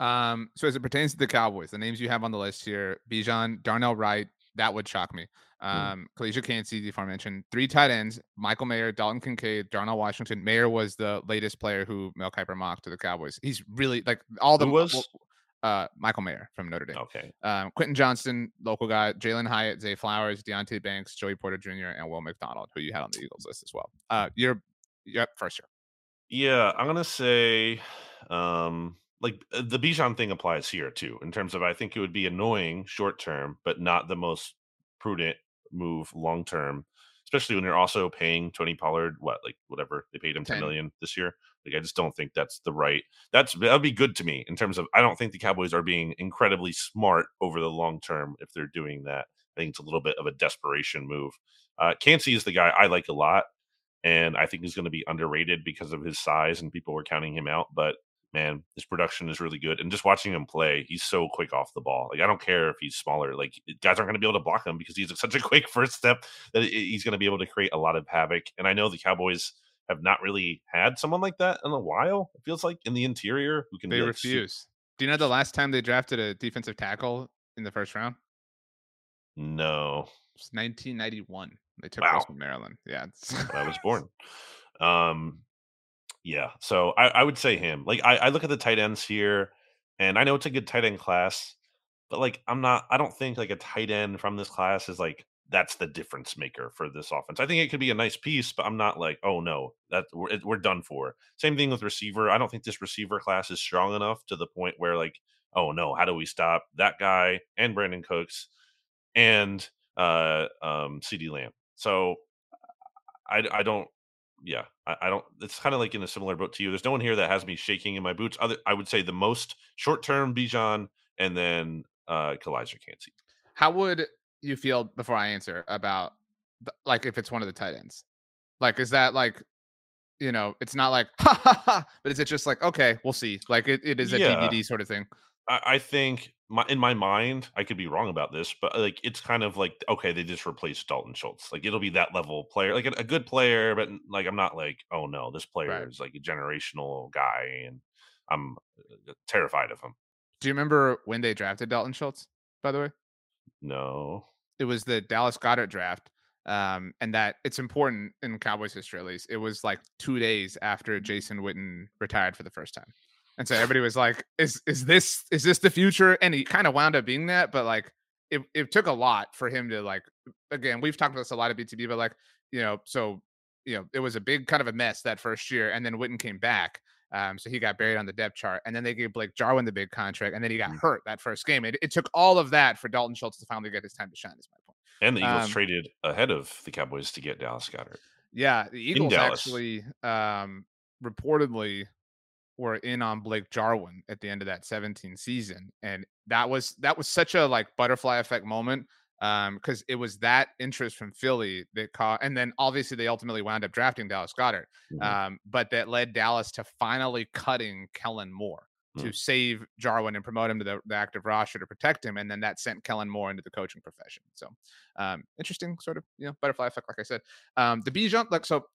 Um, so as it pertains to the Cowboys, the names you have on the list here, Bijan, Darnell Wright, that would shock me. Um, Kalijah Kancey, the aforementioned, three tight ends, Michael Mayer, Dalton Kincaid, Darnell Washington. Mayer was the latest player who Mel Kiper mocked to the Cowboys. He's really like all the Who was? uh Michael Mayer from Notre Dame. Okay, Um, Quentin Johnston, local guy, Jalen Hyatt, Zay Flowers, Deonte Banks, Joey Porter Jr., and Will McDonald, who you had on the Eagles list as well. Uh, you're yep, first year. yeah, I'm gonna say, um, like uh, the Bijan thing applies here too, in terms of I think it would be annoying short term, but not the most prudent move long term, especially when you're also paying Tony Pollard what like whatever they paid him 10 10. this year. Like I just don't think that's the right. That's that'd be good to me in terms of I don't think the Cowboys are being incredibly smart over the long term if they're doing that. I think it's a little bit of a desperation move. Uh, Kancey is the guy I like a lot, and I think he's going to be underrated because of his size and people were counting him out. But man, his production is really good, and just watching him play, he's so quick off the ball. Like I don't care if he's smaller; like guys aren't going to be able to block him because he's such a quick first step that he's going to be able to create a lot of havoc. And I know the Cowboys have not really had someone like that in a while. It feels like in the interior who can They like, refuse. Do you know the last time they drafted a defensive tackle in the first round? No, It was 1991. They took Wow. Russ Maryland. Yeah. it's- I was born. Um, yeah. So I, I would say him. Like I, I look at the tight ends here, and I know it's a good tight end class, but like I'm not. I don't think like a tight end from this class is like that's the difference maker for this offense. I think it could be a nice piece, but I'm not like, oh no, that we're, we're done for. Same thing with receiver. I don't think this receiver class is strong enough to the point where like, oh no, how do we stop that guy and Brandin Cooks and uh um CeeDee Lamb? So I I don't yeah, I, I don't. It's kind of like in a similar boat to you. There's no one here that has me shaking in my boots. Other, I would say the most short term Bijan, and then uh Kalijah Kancey. How would you feel before I answer about the, like if it's one of the tight ends? Like, is that like, you know, it's not like ha ha ha, but is it just like okay, we'll see? Like it, it is a Yeah. DVD sort of thing. I, I think my in my mind, I could be wrong about this, but like it's kind of like okay, they just replaced Dalton Schultz. Like it'll be that level player, like a, a good player, but like I'm not like oh no, this player Right. is like a generational guy, and I'm uh, terrified of him. Do you remember when they drafted Dalton Schultz? By the way, No, it was the Dallas Goedert draft. Um, and that it's important in Cowboys history, at least. It was like two days after Jason Witten retired for the first time. And so everybody was like, is is this is this the future? And he kind of wound up being that, but like it, it took a lot for him to like again, we've talked about this a lot of BTB, but like, you know, so you know, it was a big kind of a mess that first year, and then Witten came back. Um, so he got buried on the depth chart, and then they gave Blake Jarwin the big contract, and then he got Mm. hurt that first game. It, it took all of that for Dalton Schultz to finally get his time to shine. Is my point. and the Eagles Um, traded ahead of the Cowboys to get Dallas Goedert. Yeah, the Eagles actually um, reportedly were in on Blake Jarwin at the end of that 17 season, and that was that was such a like butterfly effect moment Um, because it was that interest from Philly that caught, and then obviously they ultimately wound up drafting Dallas Goedert, Mhm. um, but that led Dallas to finally cutting Kellen Moore to save Jarwin and promote him to the, the active roster to protect him, and then that sent Kellen Moore into the coaching profession. So um, interesting, sort of you know butterfly effect, like I said. Um, the Bijan, like so,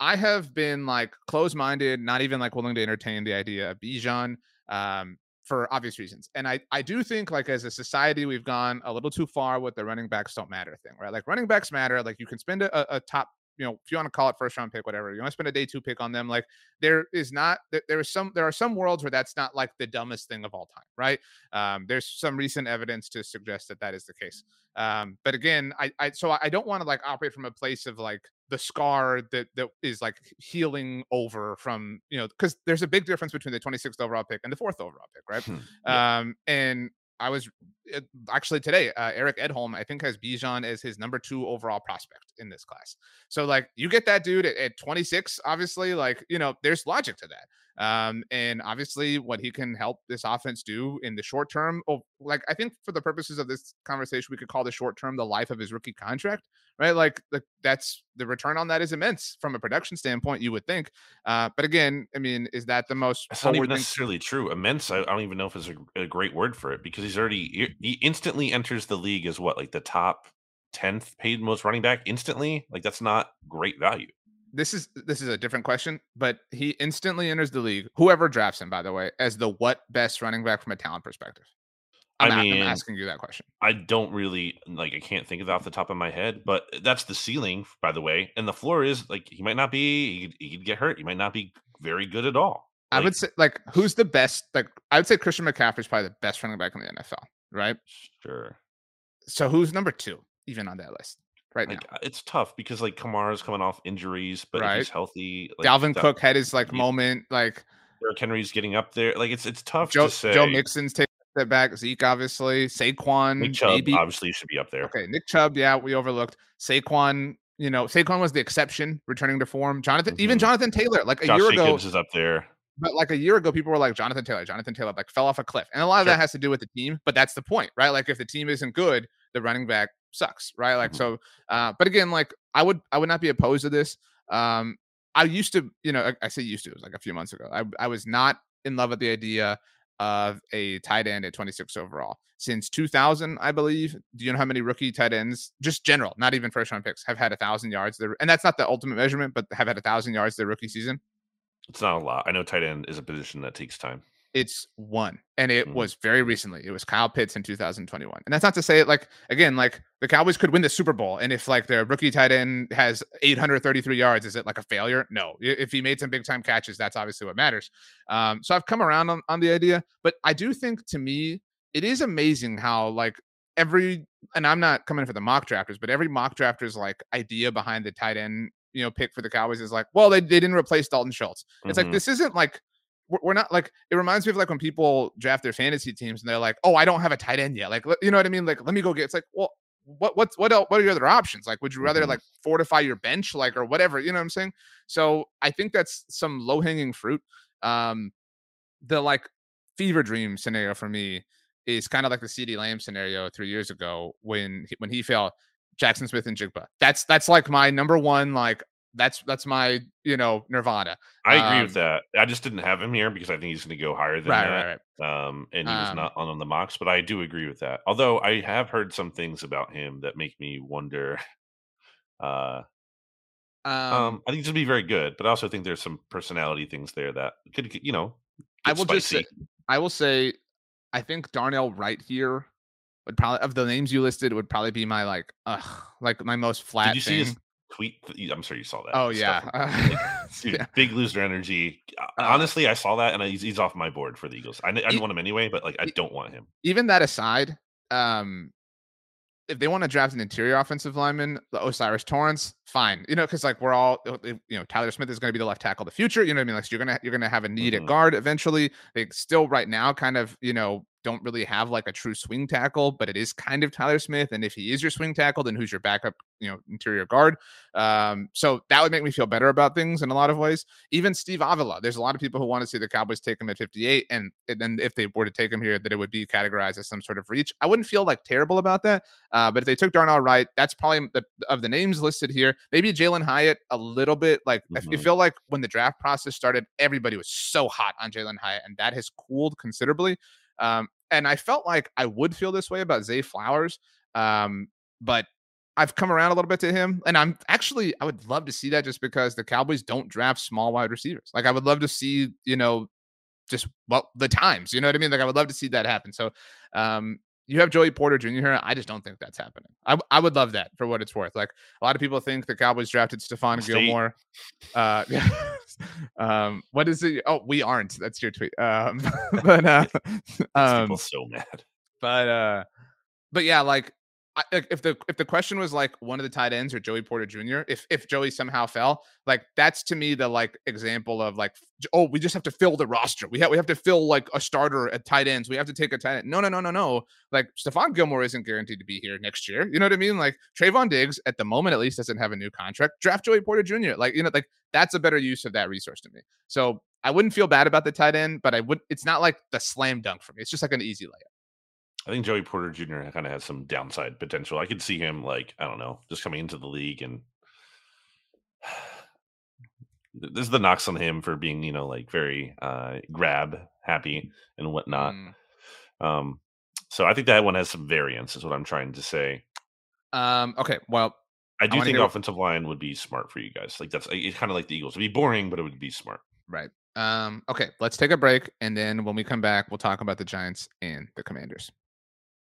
I have been like closed-minded, not even like willing to entertain the idea of Bijan um, for obvious reasons. And I I do think like as a society we've gone a little too far with the running backs don't matter thing, right? Like running backs matter. Like you can spend a, a top you know, if you want to call it first round pick, whatever, you want to spend a day two pick on them. Like there is not, there is some, there are some worlds where that's not like the dumbest thing of all time, right? Um, there's some recent evidence to suggest that that is the case. Um, but again, I, I, so I don't want to like operate from a place of like the scar that that is like healing over from you know because there's a big difference between the 26th overall pick and the fourth overall pick, right? Hmm. Um, and I was it, actually today, uh, Eric Edholm, I think, has Bijan as his number two overall prospect in this class. So, like, you get that dude at, at 26, obviously, like, you know, there's logic to that. Um, and obviously, what he can help this offense do in the short term, oh, like, I think for the purposes of this conversation, we could call the short term the life of his rookie contract, right? Like, like that's the return on that is immense from a production standpoint, you would think. Uh, but again, I mean, is that the most? It's not even necessarily true. Immense, I, I, don't even know if it's a, a great word for it because he's already he instantly enters the league as what, like the top 10th paid most running back instantly? Like that's not great value. This is this is a different question, but he instantly enters the league, whoever drafts him, by the way, as the what best running back from a talent perspective. I'm, I mean, I'm asking you that question. I don't really like. I can't think of that off the top of my head, but that's the ceiling, by the way. And the floor is like he might not be. He could, he could get hurt. He might not be very good at all. Like, I would say like who's the best? Like I would say Christian McCaffrey is probably the best running back in the NFL, right? Sure. So who's number two even on that list right like, now? It's tough because like Kamara's coming off injuries, but right. he's healthy. Like, Dalvin Cook had his like moment. Like Derrick Henry's getting up there. Like it's it's tough Joe, to say. Joe Mixon's taking a step back. Zeke obviously. Saquon. Nick Chubb maybe. obviously should be up there. Okay, Nick Chubb. Yeah, we overlooked Saquon. You know, Saquon was the exception, returning to form. Jonathan, mm-hmm. even Jonathan Taylor, like a Josh year Jacobs ago, is up there. But like a year ago, people were like Jonathan Taylor, Jonathan Taylor, like fell off a cliff, and a lot of sure. that has to do with the team. But that's the point, right? Like if the team isn't good, the running back sucks, right? Like mm-hmm. so. Uh, but again, like I would, I would not be opposed to this. Um, I used to, you know, I, I say used to, it was like a few months ago. I, I was not in love with the idea of a tight end at 26 overall since 2000, I believe. Do you know how many rookie tight ends, just general, not even first round picks, have had a thousand yards there? And that's not the ultimate measurement, but have had a thousand yards their rookie season. It's not a lot. I know tight end is a position that takes time. It's one, and it mm-hmm. was very recently. It was Kyle Pitts in 2021, and that's not to say it like again, like the Cowboys could win the Super Bowl, and if like their rookie tight end has 833 yards, is it like a failure? No. If he made some big time catches, that's obviously what matters. Um, so I've come around on, on the idea, but I do think to me it is amazing how like every and I'm not coming for the mock drafters, but every mock drafter's like idea behind the tight end you know pick for the Cowboys is like, well, they, they didn't replace Dalton Schultz. It's mm-hmm. like this isn't like we're not like it reminds me of like when people draft their fantasy teams and they're like, oh, I don't have a tight end yet. Like you know what I mean? Like let me go get. It's like well. What what's what else, what are your other options? Like, would you rather mm-hmm. like fortify your bench, like or whatever? You know what I'm saying? So I think that's some low hanging fruit. Um, the like fever dream scenario for me is kind of like the CeeDee Lamb scenario three years ago when he, when he fell Jackson Smith-Njigba. That's that's like my number one like that's that's my you know nirvana. I agree um, with that. I just didn't have him here because I think he's going to go higher than right, that. Right, right. Um, and he was um, not on, on the mocks, but I do agree with that. Although I have heard some things about him that make me wonder. Uh, um, um I think he's going to be very good, but I also think there's some personality things there that could you know. I will spicy. just say, I will say, I think Darnell Wright here would probably of the names you listed would probably be my like, ugh, like my most flat. Did you thing. see his tweet. I'm sure you saw that. Oh yeah, like, dude, yeah. big loser energy. Uh, Honestly, I saw that and he's, he's off my board for the Eagles. I, I didn't want him anyway, but like I don't want him. Even that aside, um, if they want to draft an interior offensive lineman, the O'Cyrus Torrence, fine. You know, because like we're all, uh, you know, Tyler Smith is going to be the left tackle of the future. You know what I mean? Like you're gonna you're gonna have a need mm-hmm. at guard eventually. They still right now kind of you know don't really have like a true swing tackle, but it is kind of Tyler Smith. And if he is your swing tackle, then who's your backup, you know, interior guard? Um, so that would make me feel better about things in a lot of ways. Even Steve Avila, there's a lot of people who want to see the Cowboys take him at 58. And, then if they were to take him here, that it would be categorized as some sort of reach. I wouldn't feel like terrible about that. Uh, but if they took Darnell Wright, that's probably the, of the names listed here. Maybe Jalen Hyatt a little bit. Like mm-hmm. I feel like when the draft process started, everybody was so hot on Jalen Hyatt, and that has cooled considerably. Um, and I felt like I would feel this way about Zay Flowers. Um, but I've come around a little bit to him, and I'm actually I would love to see that just because the Cowboys don't draft small wide receivers. Like I would love to see, you know, just well the times, you know what I mean? Like I would love to see that happen. So um you have Joey Porter Jr. here. I just don't think that's happening. I, I would love that for what it's worth. Like a lot of people think the Cowboys drafted Stephon State. Gilmore. Uh, yeah. um, what is it? Oh, we aren't. That's your tweet. Um, but uh, um, people so mad. but uh, but yeah, like I, if the if the question was like one of the tight ends or Joey Porter Jr. If if Joey somehow fell, like that's to me the like example of like oh we just have to fill the roster. We have we have to fill like a starter at tight ends. We have to take a tight end. No no no no no. Like Stephon Gilmore isn't guaranteed to be here next year. You know what I mean? Like Trevon Diggs at the moment at least doesn't have a new contract. Draft Joey Porter Jr. Like you know like that's a better use of that resource to me. So I wouldn't feel bad about the tight end, but I would. It's not like the slam dunk for me. It's just like an easy layup. I think Joey Porter Jr. kind of has some downside potential. I could see him like I don't know, just coming into the league and there's the knocks on him for being you know like very uh grab happy and whatnot. Mm. Um, so I think that one has some variance, is what I'm trying to say. Um. Okay. Well, I do wanna think what- offensive line would be smart for you guys. Like that's it's kind of like the Eagles. It'd be boring, but it would be smart. Right. Um, okay, let's take a break and then when we come back, we'll talk about the Giants and the Commanders.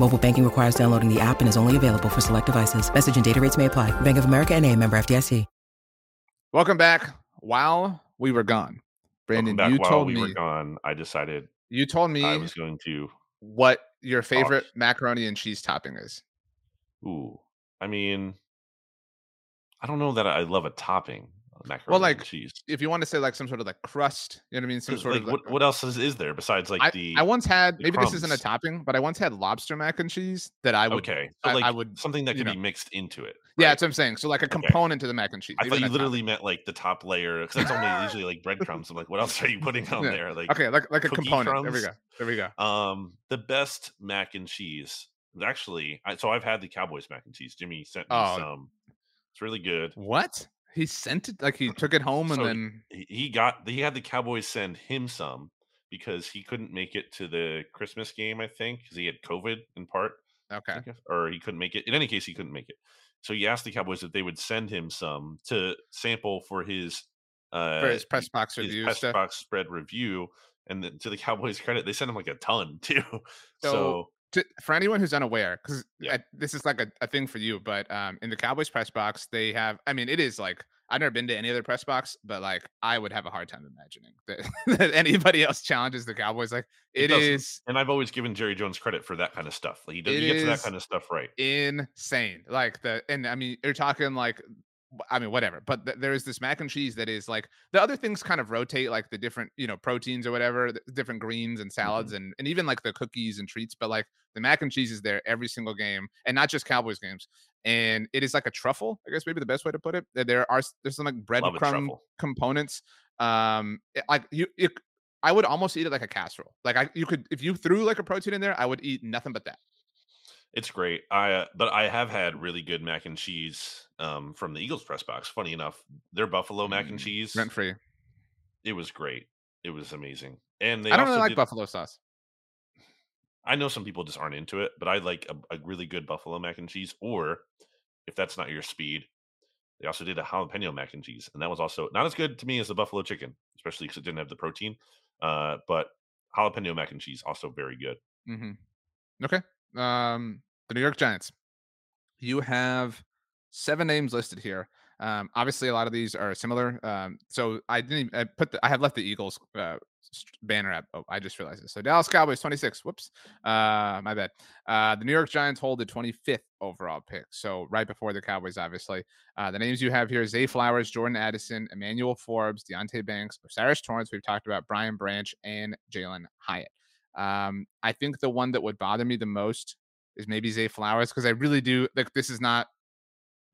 Mobile banking requires downloading the app and is only available for select devices. Message and data rates may apply. Bank of America and a member FDIC. Welcome back. While we were gone, Brandon, back you while told we me were gone. I decided you told me I was going to. what your favorite macaroni and cheese topping is. Ooh, I mean, I don't know that I love a topping. Macaroni like, and cheese. If you want to say like some sort of like crust, you know what I mean? Some sort like, of like, what, what else is, is there besides like I, the? I once had maybe this isn't a topping, but I once had lobster mac and cheese that I would okay, I- so like I would, something that could can be mixed into it. Yeah, that's what I'm saying. So like a Okay. component to the mac and cheese. I thought you topping. literally meant like the top layer because that's only usually like breadcrumbs. I'm like, what else are you putting on Yeah. there? Like, Okay, like like a component. There we go. There we go. Um, the best mac and cheese. Actually, I, so I've had the Cowboys mac and cheese. Jimmy sent me Oh. some. It's really good. What? He sent it like he took it home and So then He, got he had the Cowboys send him some because he couldn't make it to the Christmas game. I think because he had COVID in part. Okay. or he couldn't make it. In any case, he couldn't make it. So he asked the Cowboys if they would send him some to sample for his uh For his press box his review press stuff. box spread review. And then to the Cowboys' credit, they sent him like a ton too. So, So, to, for anyone who's unaware, because Yeah. this is like a, a thing for you, but um, in the Cowboys press box, they have. I mean, it is like I've never been to any other press box, but like I would have a hard time imagining that, that anybody else challenges the Cowboys. Like It it and I've always given Jerry Jones credit for that kind of stuff. Like he does, he gets that is kind of stuff right. insane. Like the and I mean, you're talking like. I mean, whatever. But th- there is this mac and cheese that is like the other things kind of rotate, like the different, you know, proteins or whatever, the different greens and salads, and and even like the cookies and treats. But like the mac and cheese is there every single game, and not just Cowboys games. And it is like a truffle, I guess maybe the best way to put it. There are there's some like breadcrumb components. Um, it- like you, it, I would almost eat it like a casserole. Like I, you could if you threw like a protein in there, I would eat nothing but that. It's great. I uh, but I have had really good mac and cheese um, from the Eagles press box. Funny enough, their buffalo mac and cheese rent free. it was great. It was amazing. And they I don't really like did- buffalo sauce. I know some people just aren't into it, but I like a, a really good buffalo mac and cheese. Or if that's not your speed, they also did a jalapeno mac and cheese, and that was also not as good to me as the buffalo chicken, especially because it didn't have the protein. Uh, but jalapeno mac and cheese also very good. hmm Okay. Um, the New York Giants. You have seven names listed here. Um, obviously, a lot of these are similar. Um, so I didn't I put the I have left the Eagles uh, banner up. Oh, I just realized this. So Dallas Cowboys 26. Whoops. Uh, my bad. Uh, the New York Giants hold the 25th overall pick. So right before the Cowboys, obviously. Uh, the names you have here: Zay Flowers, Jordan Addison, Emmanuel Forbes, Deonte Banks, O'Cyrus Torrence. We've talked about Brian Branch and Jalen Hyatt. Um, I think the one that would bother me the most is maybe Zay Flowers because I really do like this is not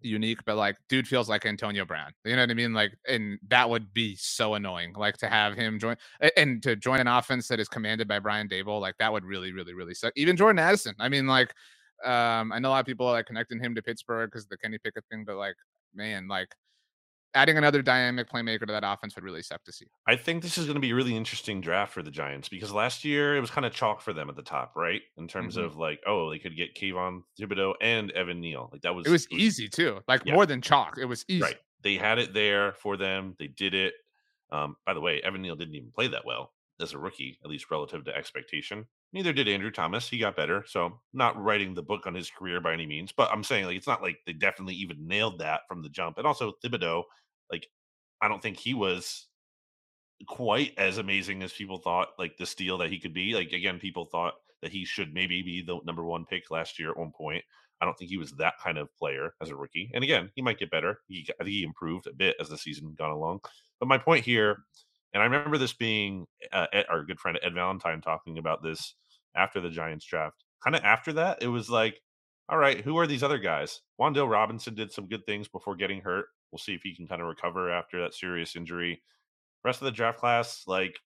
unique, but like dude feels like Antonio Brown. You know what I mean? Like, and that would be so annoying. Like to have him join and to join an offense that is commanded by Brian Daboll, like that would really, really, really suck. Even Jordan Addison. I mean, like, um, I know a lot of people are like connecting him to Pittsburgh because the Kenny Pickett thing, but like, man, like adding another dynamic playmaker to that offense would really suck to see. I think this is going to be a really interesting draft for the Giants because last year it was kind of chalk for them at the top, right? In terms Mhm. of like, oh, they could get Kayvon Thibodeaux and Evan Neal. Like that was It was easy too, like Yeah. more than chalk. It was easy. Right. They had it there for them. They did it. Um, by the way, Evan Neal didn't even play that well as a rookie, at least relative to expectation. Neither did Andrew Thomas. He got better. So not writing the book on his career by any means, but I'm saying like it's not like they definitely even nailed that from the jump. And also Thibodeaux, I don't think he was quite as amazing as people thought, like the steal that he could be. Like again, people thought that he should maybe be the number one pick last year at one point. I don't think he was that kind of player as a rookie. And again, he might get better. He I think he improved a bit as the season gone along. But my point here, and I remember this being uh, Ed, our good friend Ed Valentine talking about this after the Giants draft. Kind of after that, it was like, all right, who are these other guys? Wan'Dale Robinson did some good things before getting hurt. We'll see if he can kind of recover after that serious injury. Rest of the draft class, like,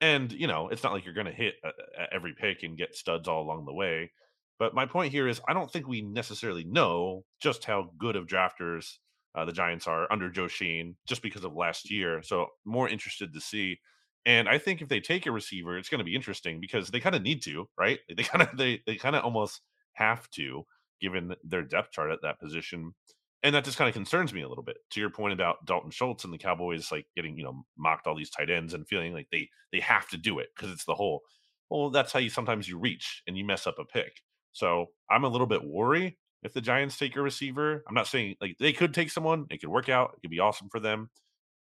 and you know, it's not like you're going to hit every pick and get studs all along the way. But my point here is, I don't think we necessarily know just how good of drafters uh, the Giants are under Joe Schoen, just because of last year. So more interested to see. And I think if they take a receiver, it's going to be interesting because they kind of need to, right? They kind of they they kind of almost have to, given their depth chart at that position. And that just kind of concerns me a little bit. To your point about Dalton Schultz and the Cowboys, like getting you know mocked all these tight ends and feeling like they they have to do it because it's the whole. Well, that's how you sometimes you reach and you mess up a pick. So I'm a little bit worried if the Giants take a receiver. I'm not saying like they could take someone, it could work out, it could be awesome for them,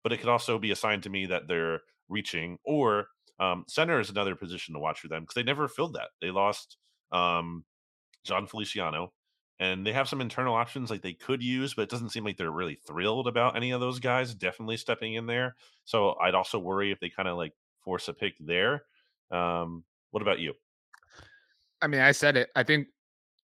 but it could also be a sign to me that they're reaching. Or um, center is another position to watch for them because they never filled that. They lost um, Jon Feliciano, and they have some internal options like they could use, but it doesn't seem like they're really thrilled about any of those guys definitely stepping in there. So I'd also worry if they kind of like force a pick there. Um, what about you? I mean, I said it. I think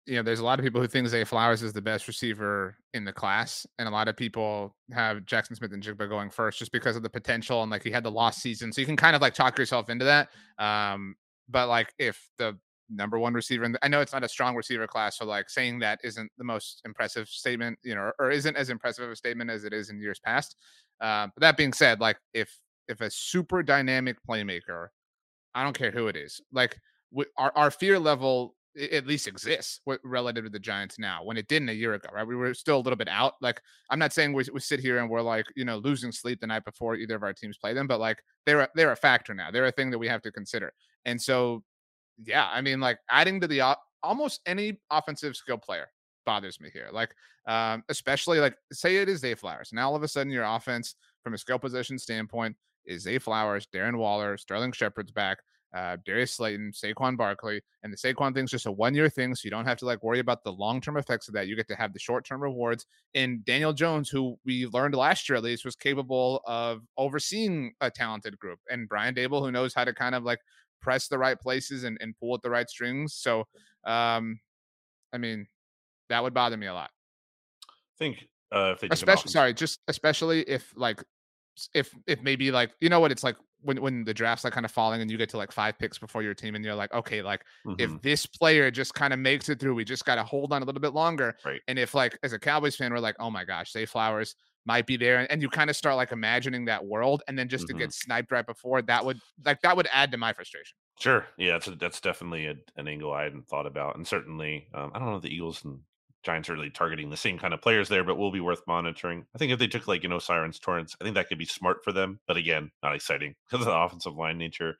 you know, there's a lot of people who think Zay Flowers is the best receiver in the class, and a lot of people have Jackson Smith-Njigba going first just because of the potential and like he had the lost season, so you can kind of like talk yourself into that. Um, but like if the number one receiver, and I know it's not a strong receiver class, so like saying that isn't the most impressive statement, you know, or isn't as impressive of a statement as it is in years past. Uh, but that being said, like if if a super dynamic playmaker, I don't care who it is, like w- our our fear level at least exists relative to the Giants now when it didn't a year ago, right? We were still a little bit out. Like, I'm not saying we, we sit here and we're like, you know, losing sleep the night before either of our teams play them, but like they're a, they're a factor now. They're a thing that we have to consider. And so, yeah, I mean, like adding to the almost any offensive skill player bothers me here. Like, um, especially like say it is Zay Flowers. Now all of a sudden your offense from a skill position standpoint is Zay Flowers, Darren Waller, Sterling Shepard's back uh, Darius Slayton, Saquon Barkley, and the Saquon thing's just a one year thing, so you don't have to like worry about the long term effects of that. You get to have the short term rewards. And Daniel Jones, who we learned last year at least, was capable of overseeing a talented group, and Brian Daboll, who knows how to kind of like press the right places and, and pull at the right strings. So, um, I mean, that would bother me a lot. I think uh, if they Especially, sorry, just especially if like if if maybe like you know what it's like when when the draft's like kind of falling and you get to like five picks before your team and you're like okay like Mhm. if this player just kind of makes it through we just got to hold on a little bit longer Right. and if like as a cowboys fan we're like oh my gosh Zay flowers might be there, and, you kind of start like imagining that world, and then just Mhm. to get sniped right before that would like that would add to my frustration. Sure. Yeah, that's a, that's definitely a, an angle I hadn't thought about, and certainly um, I don't know if the Eagles and Giants are really targeting the same kind of players there, but will be worth monitoring. I think if they took like you know O'Cyrus Torrence, I think that could be smart for them, but again, not exciting because of the offensive line nature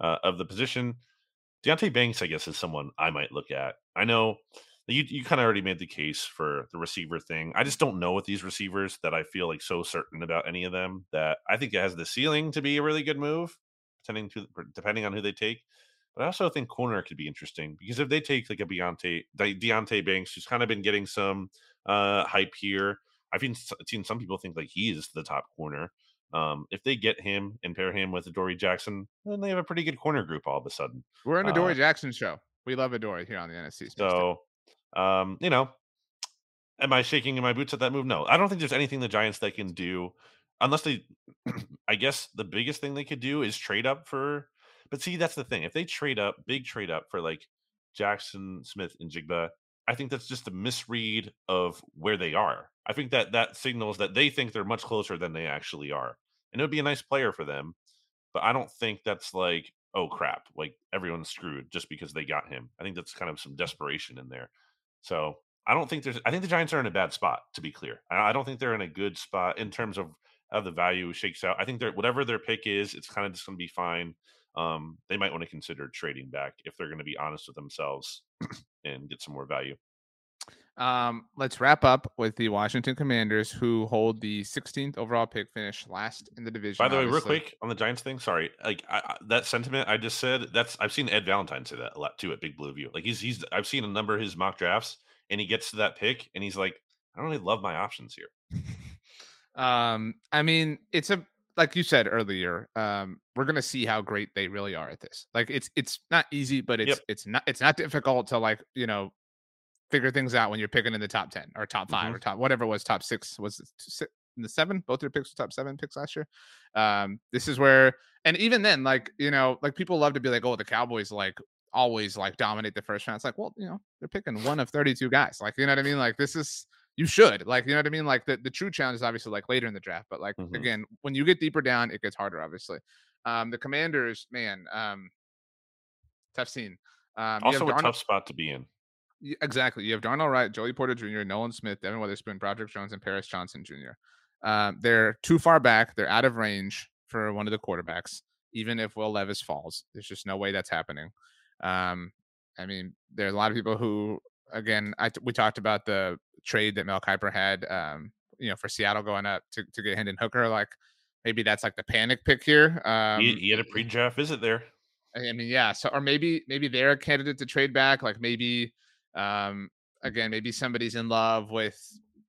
uh, of the position. Deonte Banks, I guess, is someone I might look at. I know you you kind of already made the case for the receiver thing. I just don't know with these receivers that I feel like so certain about any of them that I think it has the ceiling to be a really good move, depending to depending on who they take. But I also think corner could be interesting because if they take like a Deonte De- Deonte Banks, who's kind of been getting some uh, hype here, I've seen, seen some people think like he is the top corner. Um, if they get him and pair him with Dory Jackson, then they have a pretty good corner group all of a sudden. We're in a Uh, Dory Jackson show. We love Adoree here on the NFC. So, um, you know, am I shaking in my boots at that move? No, I don't think there's anything the Giants they can do unless they. I guess the biggest thing they could do is trade up for. But see, that's the thing. If they trade up, big trade up for like Jackson Smith-Njigba, I think that's just a misread of where they are. I think that that signals that they think they're much closer than they actually are, and it would be a nice player for them. But I don't think that's like, oh crap, like everyone's screwed just because they got him. I think that's kind of some desperation in there. So I don't think there's. I think the Giants are in a bad spot. To be clear, I don't think they're in a good spot in terms of how the value shakes out. I think they're whatever their pick is, it's kind of just going to be fine. Um, they might want to consider trading back if they're going to be honest with themselves and get some more value. Um, let's wrap up with the Washington Commanders, who hold the 16th overall pick, finish last in the division. By the way, real quick on the Giants thing, sorry, like I, I, that sentiment I just said, that's I've seen Ed Valentine say that a lot too at Big Blue View. Like he's he's I've seen a number of his mock drafts, and he gets to that pick, and he's like, I don't really love my options here. Um, I mean, it's a like you said earlier. Um, we're gonna see how great they really are at this. Like, it's it's not easy, but it's Yep. it's not it's not difficult to like you know figure things out when you're picking in the top ten or top 5 Mhm. or top whatever was top six was it in the seven. Both your picks were top seven picks last year. Um, this is where, and even then, like you know, like people love to be like, oh, the Cowboys like always like dominate the first round. It's like, well, you know, they're picking one of 32 guys. Like, you know what I mean? Like, this is you should like, you know what I mean? Like the, the true challenge is obviously like later in the draft, but like Mhm. again, when you get deeper down, it gets harder, obviously. Um, the commanders, man, um, tough scene. Um, Also, a Darnold- tough spot to be in. Exactly. You have Darnell Wright, Joey Porter Jr., Nolan Smith, Devon Witherspoon, Broderick Jones, and Paris Johnson Jr. Um, they're too far back. They're out of range for one of the quarterbacks. Even if Will Levis falls, there's just no way that's happening. Um, I mean, there are a lot of people who, again, I we talked about the trade that Mel Kiper had, um, you know, for Seattle going up to, to get Hendon Hooker. Like maybe that's like the panic pick here. Um, he, he had a pre-draft visit there. I mean, yeah. So, or maybe maybe they're a candidate to trade back. Like maybe, um, again, maybe somebody's in love with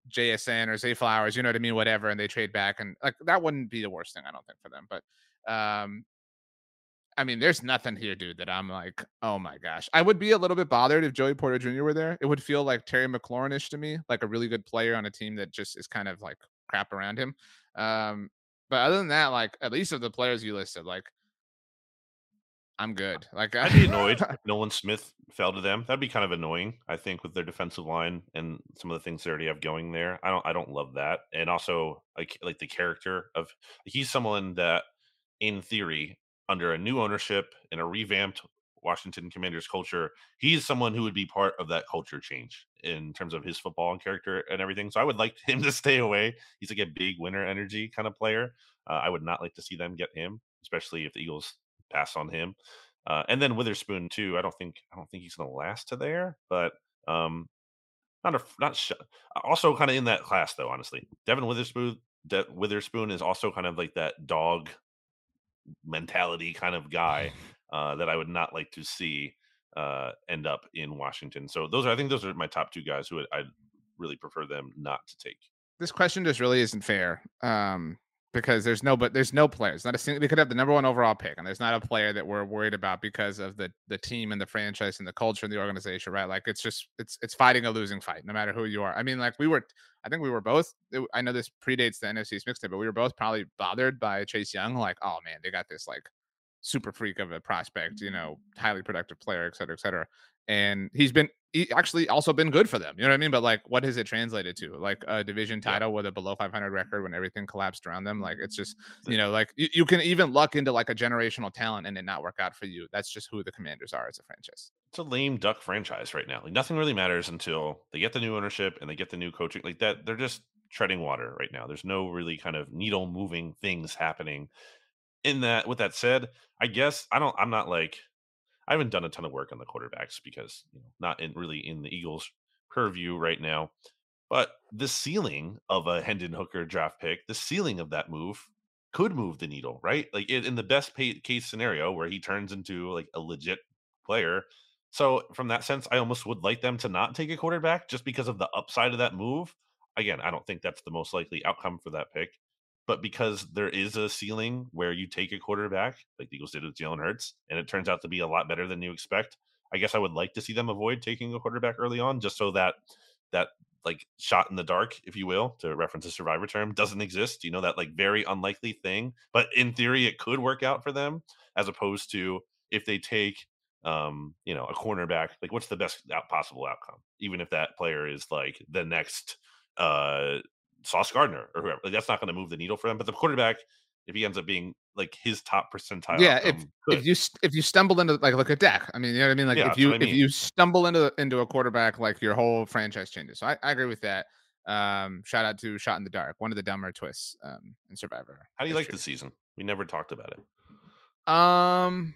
JSN or Zay Flowers. You know what I mean? Whatever, and they trade back, and like that wouldn't be the worst thing, I don't think, for them. But, um, I mean, there's nothing here, dude, that I'm like, oh my gosh. I would be a little bit bothered if Joey Porter Jr. were there. It would feel like Terry McLaurin-ish to me, like a really good player on a team that just is kind of like crap around him. Um, but other than that, like at least of the players you listed, like I'm good. Like I'd be annoyed if Nolan Smith fell to them. That'd be kind of annoying, I think, with their defensive line and some of the things they already have going there. I don't I don't love that. And also like like the character of he's someone that in theory, under a new ownership and a revamped Washington Commanders culture, he's someone who would be part of that culture change in terms of his football and character and everything. So I would like him to stay away. He's like a big winner energy kind of player. Uh, I would not like to see them get him, especially if the Eagles pass on him. Uh, and then Witherspoon too. I don't think I don't think he's going to last to there, but um, not a not sh- also kind of in that class though. Honestly, Devon Witherspoon De- Witherspoon is also kind of like that dog mentality kind of guy uh, that I would not like to see uh, end up in Washington. So those are I think those are my top two guys who I'd really prefer them not to take. this question just really isn't fair. Um, because there's no but there's no players. Not a single they could have the number one overall pick, and there's not a player that we're worried about because of the the team and the franchise and the culture and the organization, right? Like it's just it's it's fighting a losing fight, no matter who you are. I mean, like we were I think we were both I know this predates the NFC's mixtape, but we were both probably bothered by Chase Young, like, oh man, they got this like super freak of a prospect, you mm-hmm. know, highly productive player, et cetera, et cetera. And he's been he actually also been good for them. You know what I mean? But like, what has it translated to? Like a division title yeah. with a below 500 record when everything collapsed around them. Like it's just you know, like you, you, can even luck into like a generational talent and it not work out for you. That's just who the Commanders are as a franchise. It's a lame duck franchise right now. Like nothing really matters until they get the new ownership and they get the new coaching. Like that, they're just treading water right now. There's no really kind of needle moving things happening. In that, with that said, I guess I don't. I'm not like I haven't done a ton of work on the quarterbacks because you know, not in really in the Eagles' purview right now. But the ceiling of a Hendon Hooker draft pick, the ceiling of that move could move the needle, right? Like in the best case scenario where he turns into like a legit player. So from that sense, I almost would like them to not take a quarterback just because of the upside of that move. Again, I don't think that's the most likely outcome for that pick. But because there is a ceiling where you take a quarterback, like the Eagles did with Jalen Hurts, and it turns out to be a lot better than you expect, I guess I would like to see them avoid taking a quarterback early on, just so that that like shot in the dark, if you will, to reference a survivor term, doesn't exist. You know, that like very unlikely thing. But in theory, it could work out for them, as opposed to if they take um, you know, a cornerback, like what's the best out- possible outcome? Even if that player is like the next uh Sauce Gardner or whoever. Like that's not going to move the needle for them. But the quarterback, if he ends up being like his top percentile, yeah. If if you if you stumble into like look at Dak, I mean, you know what I mean. Like yeah, if you I mean. if you stumble into into a quarterback, like your whole franchise changes. So I, I agree with that. Um, shout out to Shot in the Dark, one of the dumber twists um in Survivor. How do you history. like the season? We never talked about it. Um,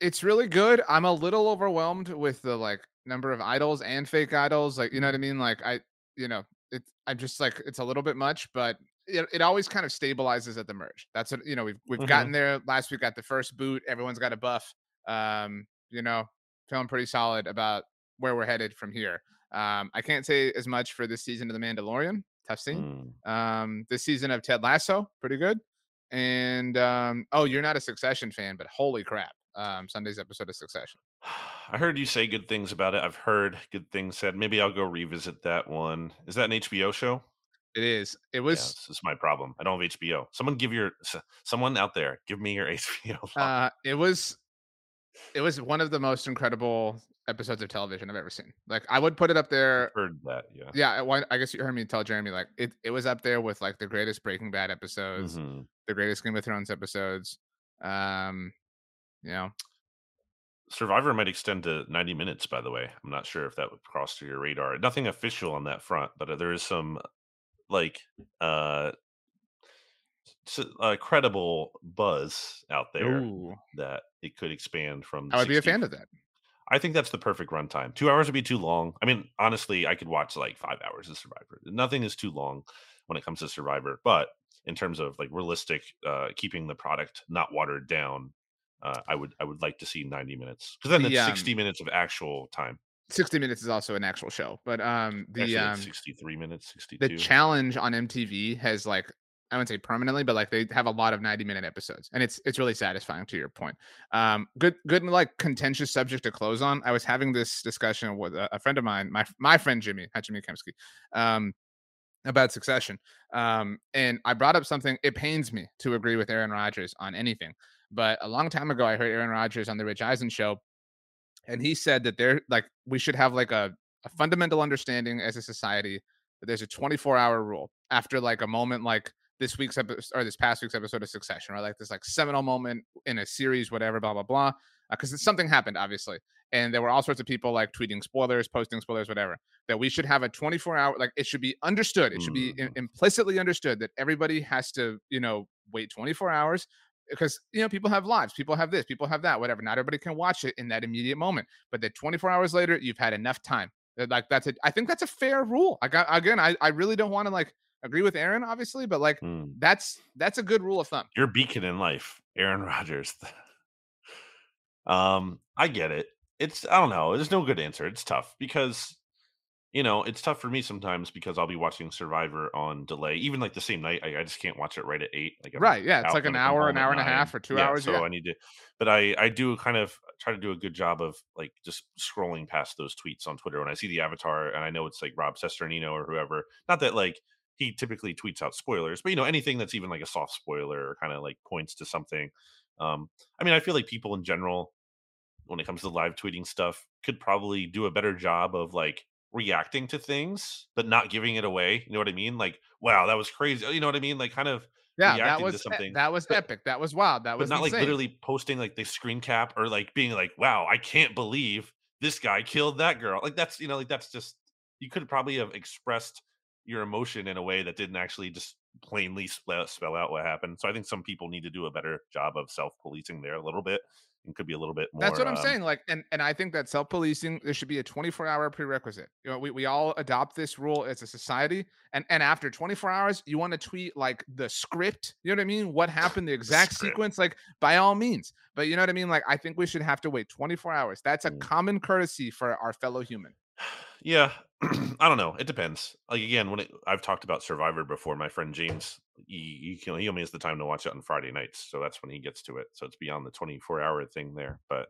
it's really good. I'm a little overwhelmed with the like number of idols and fake idols. Like, you know what I mean? Like I, you know, it's I'm just like it's a little bit much, but it, it always kind of stabilizes at the merge. That's what you know. We've we've mm-hmm. gotten there. Last week got the first boot. Everyone's got a buff. Um, you know, feeling pretty solid about where we're headed from here. Um, I can't say as much for this season of The Mandalorian. Tough scene. Mm. Um, this season of Ted Lasso, pretty good. And um, oh, you're not a Succession fan, but holy crap! Um, Sunday's episode of Succession. I heard you say good things about it. I've heard good things said. Maybe I'll go revisit that one. Is that an HBO show? It is. It was. Yeah, this is my problem. I don't have HBO. Someone give your someone out there give me your HBO. Uh, it was. It was one of the most incredible episodes of television I've ever seen. Like I would put it up there. I've heard that, yeah. Yeah, I guess you heard me tell Jeremy like it. It was up there with like the greatest Breaking Bad episodes, mm-hmm. the greatest Game of Thrones episodes. Um, know, Survivor might extend to 90 minutes, by the way. I'm not sure if that would cross your radar. Nothing official on that front, but uh, there is some like uh, uh credible buzz out there Ooh. that it could expand from. I would be a fan of that. I think that's the perfect runtime. Two hours would be too long. I mean, honestly, I could watch like five hours of Survivor. Nothing is too long when it comes to Survivor, but in terms of like realistic, uh, keeping the product not watered down, uh, I would I would like to see 90 minutes because then the, it's 60 um, minutes of actual time. 60 minutes is also an actual show, but um the um 63 minutes, 62. The challenge on MTV has like I wouldn't say permanently, but like they have a lot of 90 minute episodes, and it's it's really satisfying. To your point, um, good good like contentious subject to close on. I was having this discussion with a, a friend of mine, my my friend Jimmy, Jimmy Kempski, um, about Succession, um, and I brought up something. It pains me to agree with Aaron Rodgers on anything, but a long time ago, I heard Aaron Rodgers on the Rich Eisen show, and he said that there, like, we should have like a, a fundamental understanding as a society that there's a 24 hour rule after like a moment like this week's episode or this past week's episode of Succession, right? Like this like seminal moment in a series, whatever, blah blah blah. Because uh, something happened, obviously, and there were all sorts of people like tweeting spoilers, posting spoilers, whatever. That we should have a 24 hour, like it should be understood. It should be in, mm. implicitly understood that everybody has to, you know, wait 24 hours because you know people have lives people have this people have that whatever not everybody can watch it in that immediate moment but that 24 hours later you've had enough time. Like that's a i think that's a fair rule. I got again i, I really don't want to like agree with aaron obviously but like mm. that's that's a good rule of thumb. Your beacon in life aaron rodgers. Um i get it. It's i don't know there's no good answer it's tough because you know, it's tough for me sometimes because I'll be watching Survivor on delay, even like the same night. I, I just can't watch it right at eight. Like I'm right, yeah, it's like an hour, an hour and a half, or two yeah, hours. So yeah. I need to, but I I do kind of try to do a good job of like just scrolling past those tweets on Twitter when I see the avatar and I know it's like Rob Cesternino or whoever. Not that like he typically tweets out spoilers, but you know anything that's even like a soft spoiler or kind of like points to something. Um, I mean, I feel like people in general, when it comes to live tweeting stuff, could probably do a better job of like reacting to things, but not giving it away. You know what I mean? Like, wow, that was crazy. You know what I mean? Like, kind of Yeah, that was to something. that was but- epic. That was wild. That was not like literally posting like they screen cap or like being like, "Wow, I can't believe this guy killed that girl." Like that's you know like that's just you could probably have expressed your emotion in a way that didn't actually just plainly spell, spell out what happened. So I think some people need to do a better job of self policing there a little bit and could be a little bit more. That's what I'm um, saying. Like, and and I think that self policing there should be a 24 hour prerequisite. You know, we, we all adopt this rule as a society, and and after 24 hours, you want to tweet like the script. You know what I mean? What happened? The exact sequence. Like, by all means. But you know what I mean? Like, I think we should have to wait 24 hours. That's a Mm. common courtesy for our fellow human. Yeah, I don't know. It depends. Like again, when it, I've talked about Survivor before, my friend James, he he, can- he only has the time to watch it on Friday nights, so that's when he gets to it. So it's beyond the 24 hour thing there. But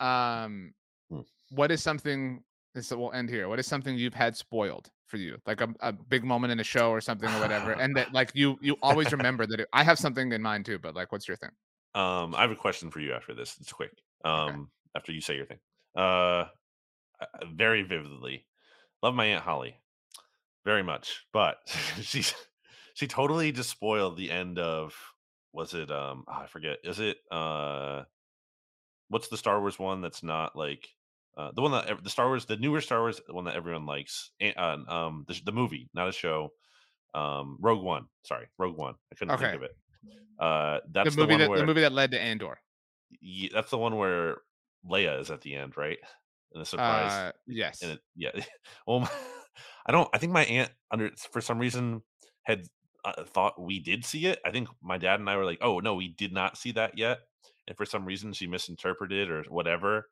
Um, Hmm. what is something? This will end here. What is something you've had spoiled for you, like a, a big moment in a show or something or whatever, and that like you you always remember that. It, I have something in mind too, but like, what's your thing? Um, I have a question for you after this. It's quick. Um, after you say your thing. Uh, very vividly, love my aunt Holly, very much, but she she totally just spoiled the end of. Was it? Um, oh, I forget. Is it? Uh, what's the Star Wars one that's not like. Uh, the one that the Star Wars, the newer Star Wars, the one that everyone likes, and, uh, um, the, the movie, not a show, um, Rogue One. Sorry, Rogue One. I couldn't Okay. think of it. Uh, that's the movie one that where the movie that led to Andor. Ye- that's the one where Leia is at the end, right? And the surprise. Uh, yes. and it, yeah. Well, my, I don't. I think my aunt, under for some reason, had uh, thought we did see it. I think my dad and I were like, "Oh no, we did not see that yet." And for some reason, she misinterpreted or whatever,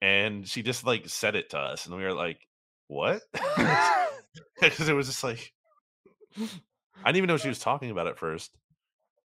and she just like said it to us, and we were like, "What?" Because it was just like I didn't even know she was talking about it first.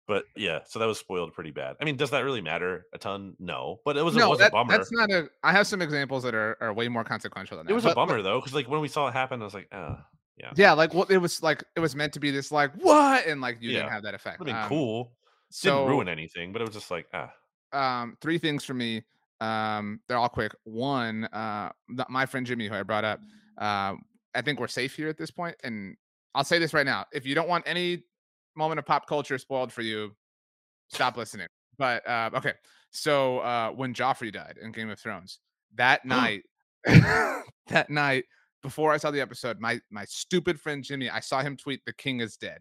But yeah, so that was spoiled pretty bad. I mean, does that really matter a ton? No, but it was, it was that, a bummer. that's not a. I have some examples that are, are way more consequential than that. It was a but- but- bummer though, because like when we saw it happen, I was like, oh, yeah, Yeah, like what it was like. It was meant to be this like what, and like you didn't have that effect. would have been Um, cool. So Didn't ruin anything, but it was just like, ah, um three things for me um they're all quick one uh my friend jimmy who i brought up um i think we're safe here at this point and i'll say this right now if you don't want any moment of pop culture spoiled for you stop listening. But uh okay so uh when joffrey died in game of thrones that night that night before i saw the episode my my stupid friend jimmy i saw him tweet the king is dead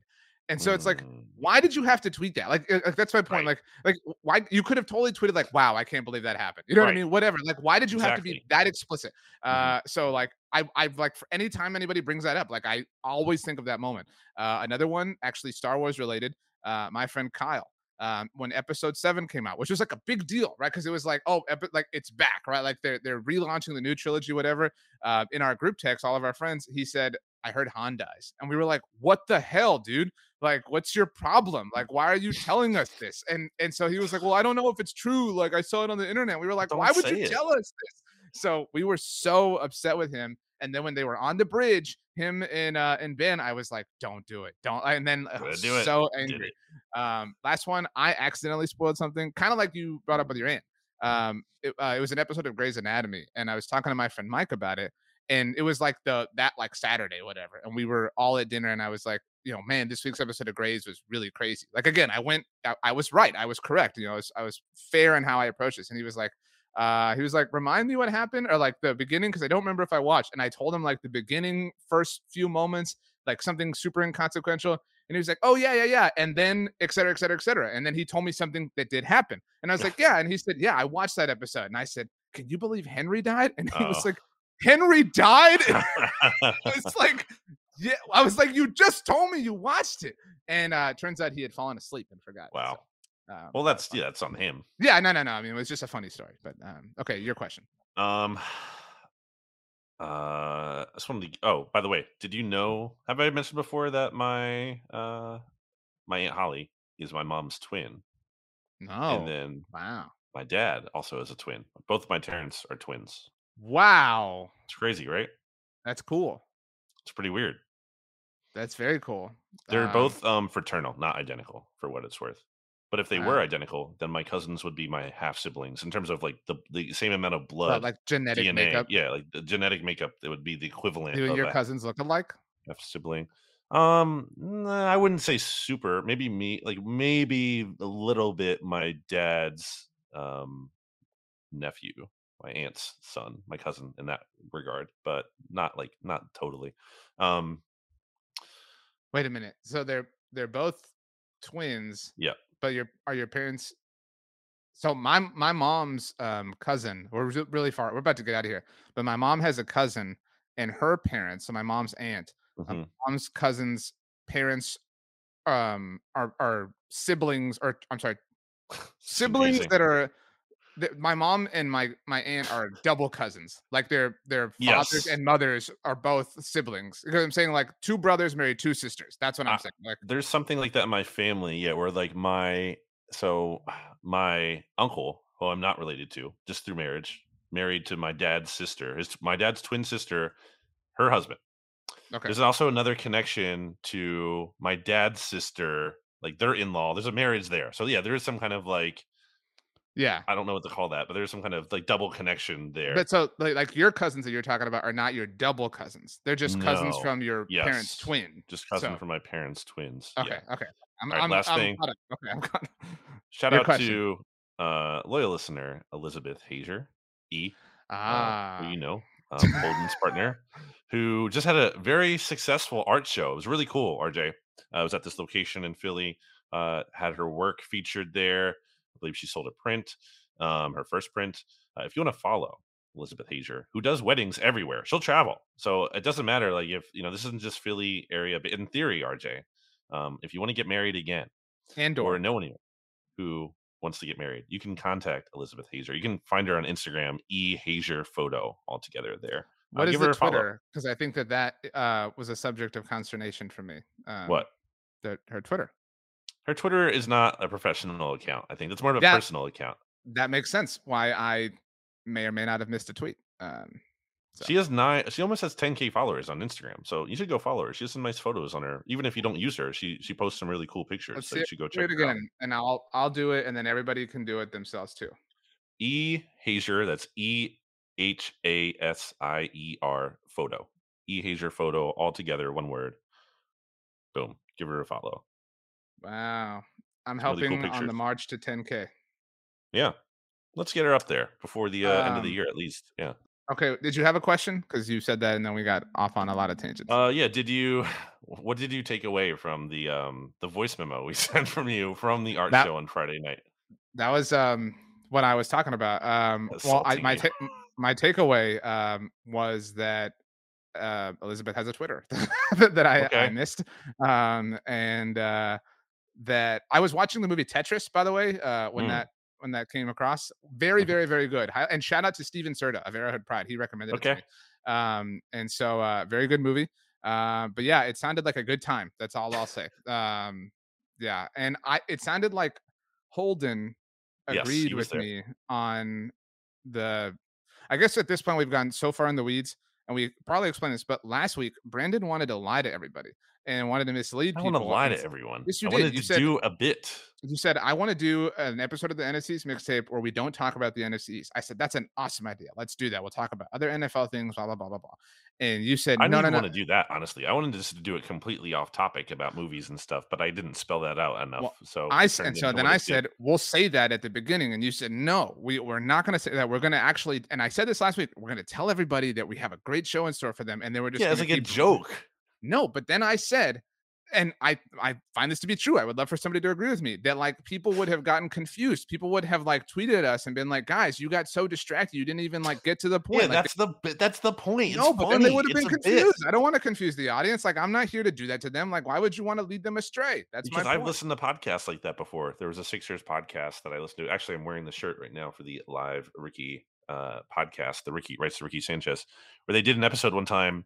and so it's like mm, why did you have to tweet that? Like, like, that's my point. Right. Like, like why you could have totally tweeted like, "Wow, I can't believe that happened." You know what I mean? Whatever. Like, why did you have to be that explicit? Mhm. Uh, so like, I, I've like for any time anybody brings that up, like, I always think of that moment. Uh, another one, actually, Star Wars related. Uh, my friend Kyle. Um, when episode seven came out, which was like a big deal, right? Because it was like, oh, epi- like it's back, right? Like they're they're relaunching the new trilogy, whatever. Uh, in our group text, all of our friends, he said, "I heard Han dies," and we were like, "What the hell, dude? like what's your problem like why are you telling us this and and so he was like well i don't know if it's true like i saw it on the internet we were like Don't why would you it." tell us this so we were so upset with him and then when they were on the bridge him and uh and ben i was like don't do it don't and then I was do it. so angry um last one i accidentally spoiled something kind of like you brought up with your aunt um it, uh, it was an episode of Grey's Anatomy and I was talking to my friend Mike about it and it was like the that like Saturday whatever and we were all at dinner and I was like you know man this week's episode of Grey's was really crazy like again I went I, I was right I was correct you know I was, I was fair in how I approached this and he was like uh he was like remind me what happened or like the beginning because I don't remember if I watched and I told him like the beginning first few moments like something super inconsequential and he was like, "Oh yeah, yeah, yeah," and then et cetera, et cetera, et cetera. And then he told me something that did happen, and I was like, "Yeah," and he said, "Yeah, I watched that episode." And I said, "Can you believe Henry died?" And he was Oh. like, "Henry died?" it's like, yeah. I was like, "You just told me you watched it," and uh, turns out he had fallen asleep and forgot. Wow. So, um, well, that's yeah, that's on him. yeah, no, no, no. I mean, it was just a funny story. But um, okay, your question. Um, uh, I just wanted to. Oh, by the way, did you know? Have I mentioned before that my uh my aunt Holly is my mom's twin, No. and then wow. my dad also is a twin. Both of my parents are twins. Wow. It's crazy, right? That's cool. It's pretty weird. That's very cool. They're Um, both um fraternal, not identical, for what it's worth. But if they were identical, then my cousins would be my half siblings in terms of like the the same amount of blood, like genetic DNA. makeup. Yeah, like the genetic makeup, it would be the equivalent Do your cousins look alike? half sibling. Um, nah, I wouldn't say super. Maybe me, like maybe a little bit. My dad's um nephew, my aunt's son, my cousin in that regard, but not like not totally. Um, Wait a minute. So they're they're both twins. Yeah. But your are your parents? So my my mom's um cousin. We're really far. We're about to get out of here. But my mom has a cousin, and her parents. So my mom's aunt. My mhm. mom's cousin's parents um are are siblings or I'm sorry siblings that are th- my mom and my my aunt are double cousins like their their fathers Yes. and mothers are both siblings because i'm saying like two brothers married two sisters that's what i'm I- saying like there's something like that in my family, yeah, where like my so my uncle, who I'm not related to, just through marriage, married to my dad's sister. His my dad's twin sister, her husband. okay There's also another connection to my dad's sister, like their in-law. There's a marriage there. So yeah, there is some kind of like yeah I don't know what to call that, but there's some kind of like double connection there. but so like, like your cousins that you're talking about are not your double cousins they're just cousins No. from your parents twin just cousin so- from my parents' twins. okay Yeah. okay i'm, right, I'm, last I'm thing. okay i'm caught. Shout Your out question. to uh loyal listener Elizabeth Hasier, E. ah uh, who you know, um, Holden's partner, who just had a very successful art show. It was really cool. RJ uh, was at this location in Philly. Uh, had her work featured there. I believe she sold a print, um, her first print. Uh, if you want to follow Elizabeth Hasier, who does weddings everywhere, she'll travel. So it doesn't matter. Like if you know, this isn't just Philly area, but in theory, RJ, um, if you want to get married again and or know anyone who wants to get married, you can contact Elizabeth Hasier. You can find her on Instagram, E Hasier Photo, all together there. Uh, What is give the her. Twitter? Because I think that that uh, was a subject of consternation for me. Um, What? The, her Twitter. Her Twitter is not a professional account. I think that's more of a That- personal account. That makes sense. Why I may or may not have missed a tweet. Um, so. She has nine. She almost has 10k followers on Instagram, so you should go follow her. She has some nice photos on her. Even if you don't use her, she she posts some really cool pictures. Let's so you should go check it her out. again, and I'll I'll do it, and then everybody can do it themselves too. E Hasier. That's E H A S I E R photo. E Hasier photo all together, one word. Boom. Give her a follow. Wow, I'm Some really cool helping on the march to 10k. Yeah. Let's get her up there before the uh, end of the Um, year at least. Yeah. Okay, did you have a question? Because you said that, and then we got off on a lot of tangents. Uh yeah, did you what did you take away from the um the voice memo we sent from you from the art That- show on Friday night? that was um what I was talking about. Um, well, I, my ta- my takeaway um was that uh, Elizabeth has a Twitter that I, I missed, um, and uh, that I was watching the movie Tetris. By the way, uh, when Mm. that when that came across, very Mhm. very very good. And shout out to Steven Serta of Arrowhead Pride. He recommended it to Okay. me. Um, and so uh, very good movie. Uh, but yeah, it sounded like a good time. That's all I'll say. Um, yeah, and I it sounded like Holden agreed was with there. me on the I guess at this point we've gone so far in the weeds and we probably explained this, but last week Brandon wanted to lie to everybody and wanted to mislead I want to lie to everyone. Yes, you I did. wanted You to said- do a bit. You said I want to do an episode of the NFC East mixtape where we don't talk about the NFC East. I said that's an awesome idea. Let's do that. We'll talk about other NFL things, blah blah blah blah blah. And you said I no, didn't no, want no. to do that, honestly. I wanted just to do it completely off topic about movies and stuff, but I didn't spell that out enough. so I and so then I it did. said we'll say that at the beginning, and you said no, we we're not going to say that. We're going to actually, and I said this last week. We're going to tell everybody that we have a great show in store for them, and they were just Yeah, it's like a joke. No, but then I said, and I I find this to be true. I would love for somebody to agree with me that like people would have gotten confused. People would have like tweeted us and been like, guys, you got so distracted, you didn't even like get to the point. Yeah, Like, that's the that's the point. no, it's but funny. then they would have been a bit. confused. I don't want to confuse the audience. Like I'm not here to do that to them. Like why would you want to lead them astray? That's because I've listened to podcasts like that before. There was a Sixers podcast that I listened to. Actually, I'm wearing the shirt right now for the live Ricky uh, podcast, the Ricky Rights to Ricky Sanchez, where they did an episode one time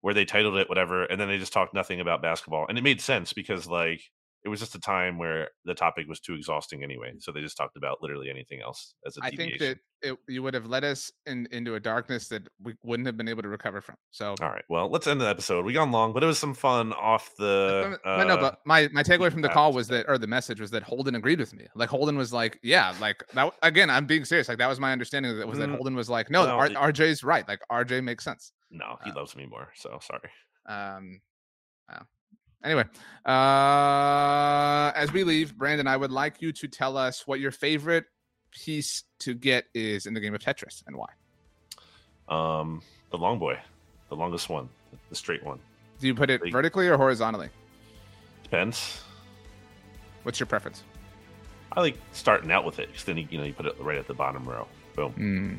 where they titled it whatever, and then they just talked nothing about basketball, and it made sense because like it was just a time where the topic was too exhausting anyway. So they just talked about literally anything else as a I deviation. think that it, you would have led us in, into a darkness that we wouldn't have been able to recover from. So, All right. Well, let's end the episode. We gone long, but it was some fun off the. but no, uh, but my my takeaway from the call was that, or the message was that Holden agreed with me. Like Holden was like, yeah, like that. Again, I'm being serious. Like that was my understanding. That was that Mm, Holden was like, no, R- it- RJ's right. Like RJ makes sense. no, he uh, loves me more. So sorry. Um, wow. Anyway, uh, as we leave, Brandon, I would like you to tell us what your favorite piece to get is in the game of Tetris and why. Um, the long boy, the longest one, the straight one. Do you put it vertically or horizontally? Depends. What's your preference? I like starting out with it because then you, you know you put it right at the bottom row. Boom. Hmm.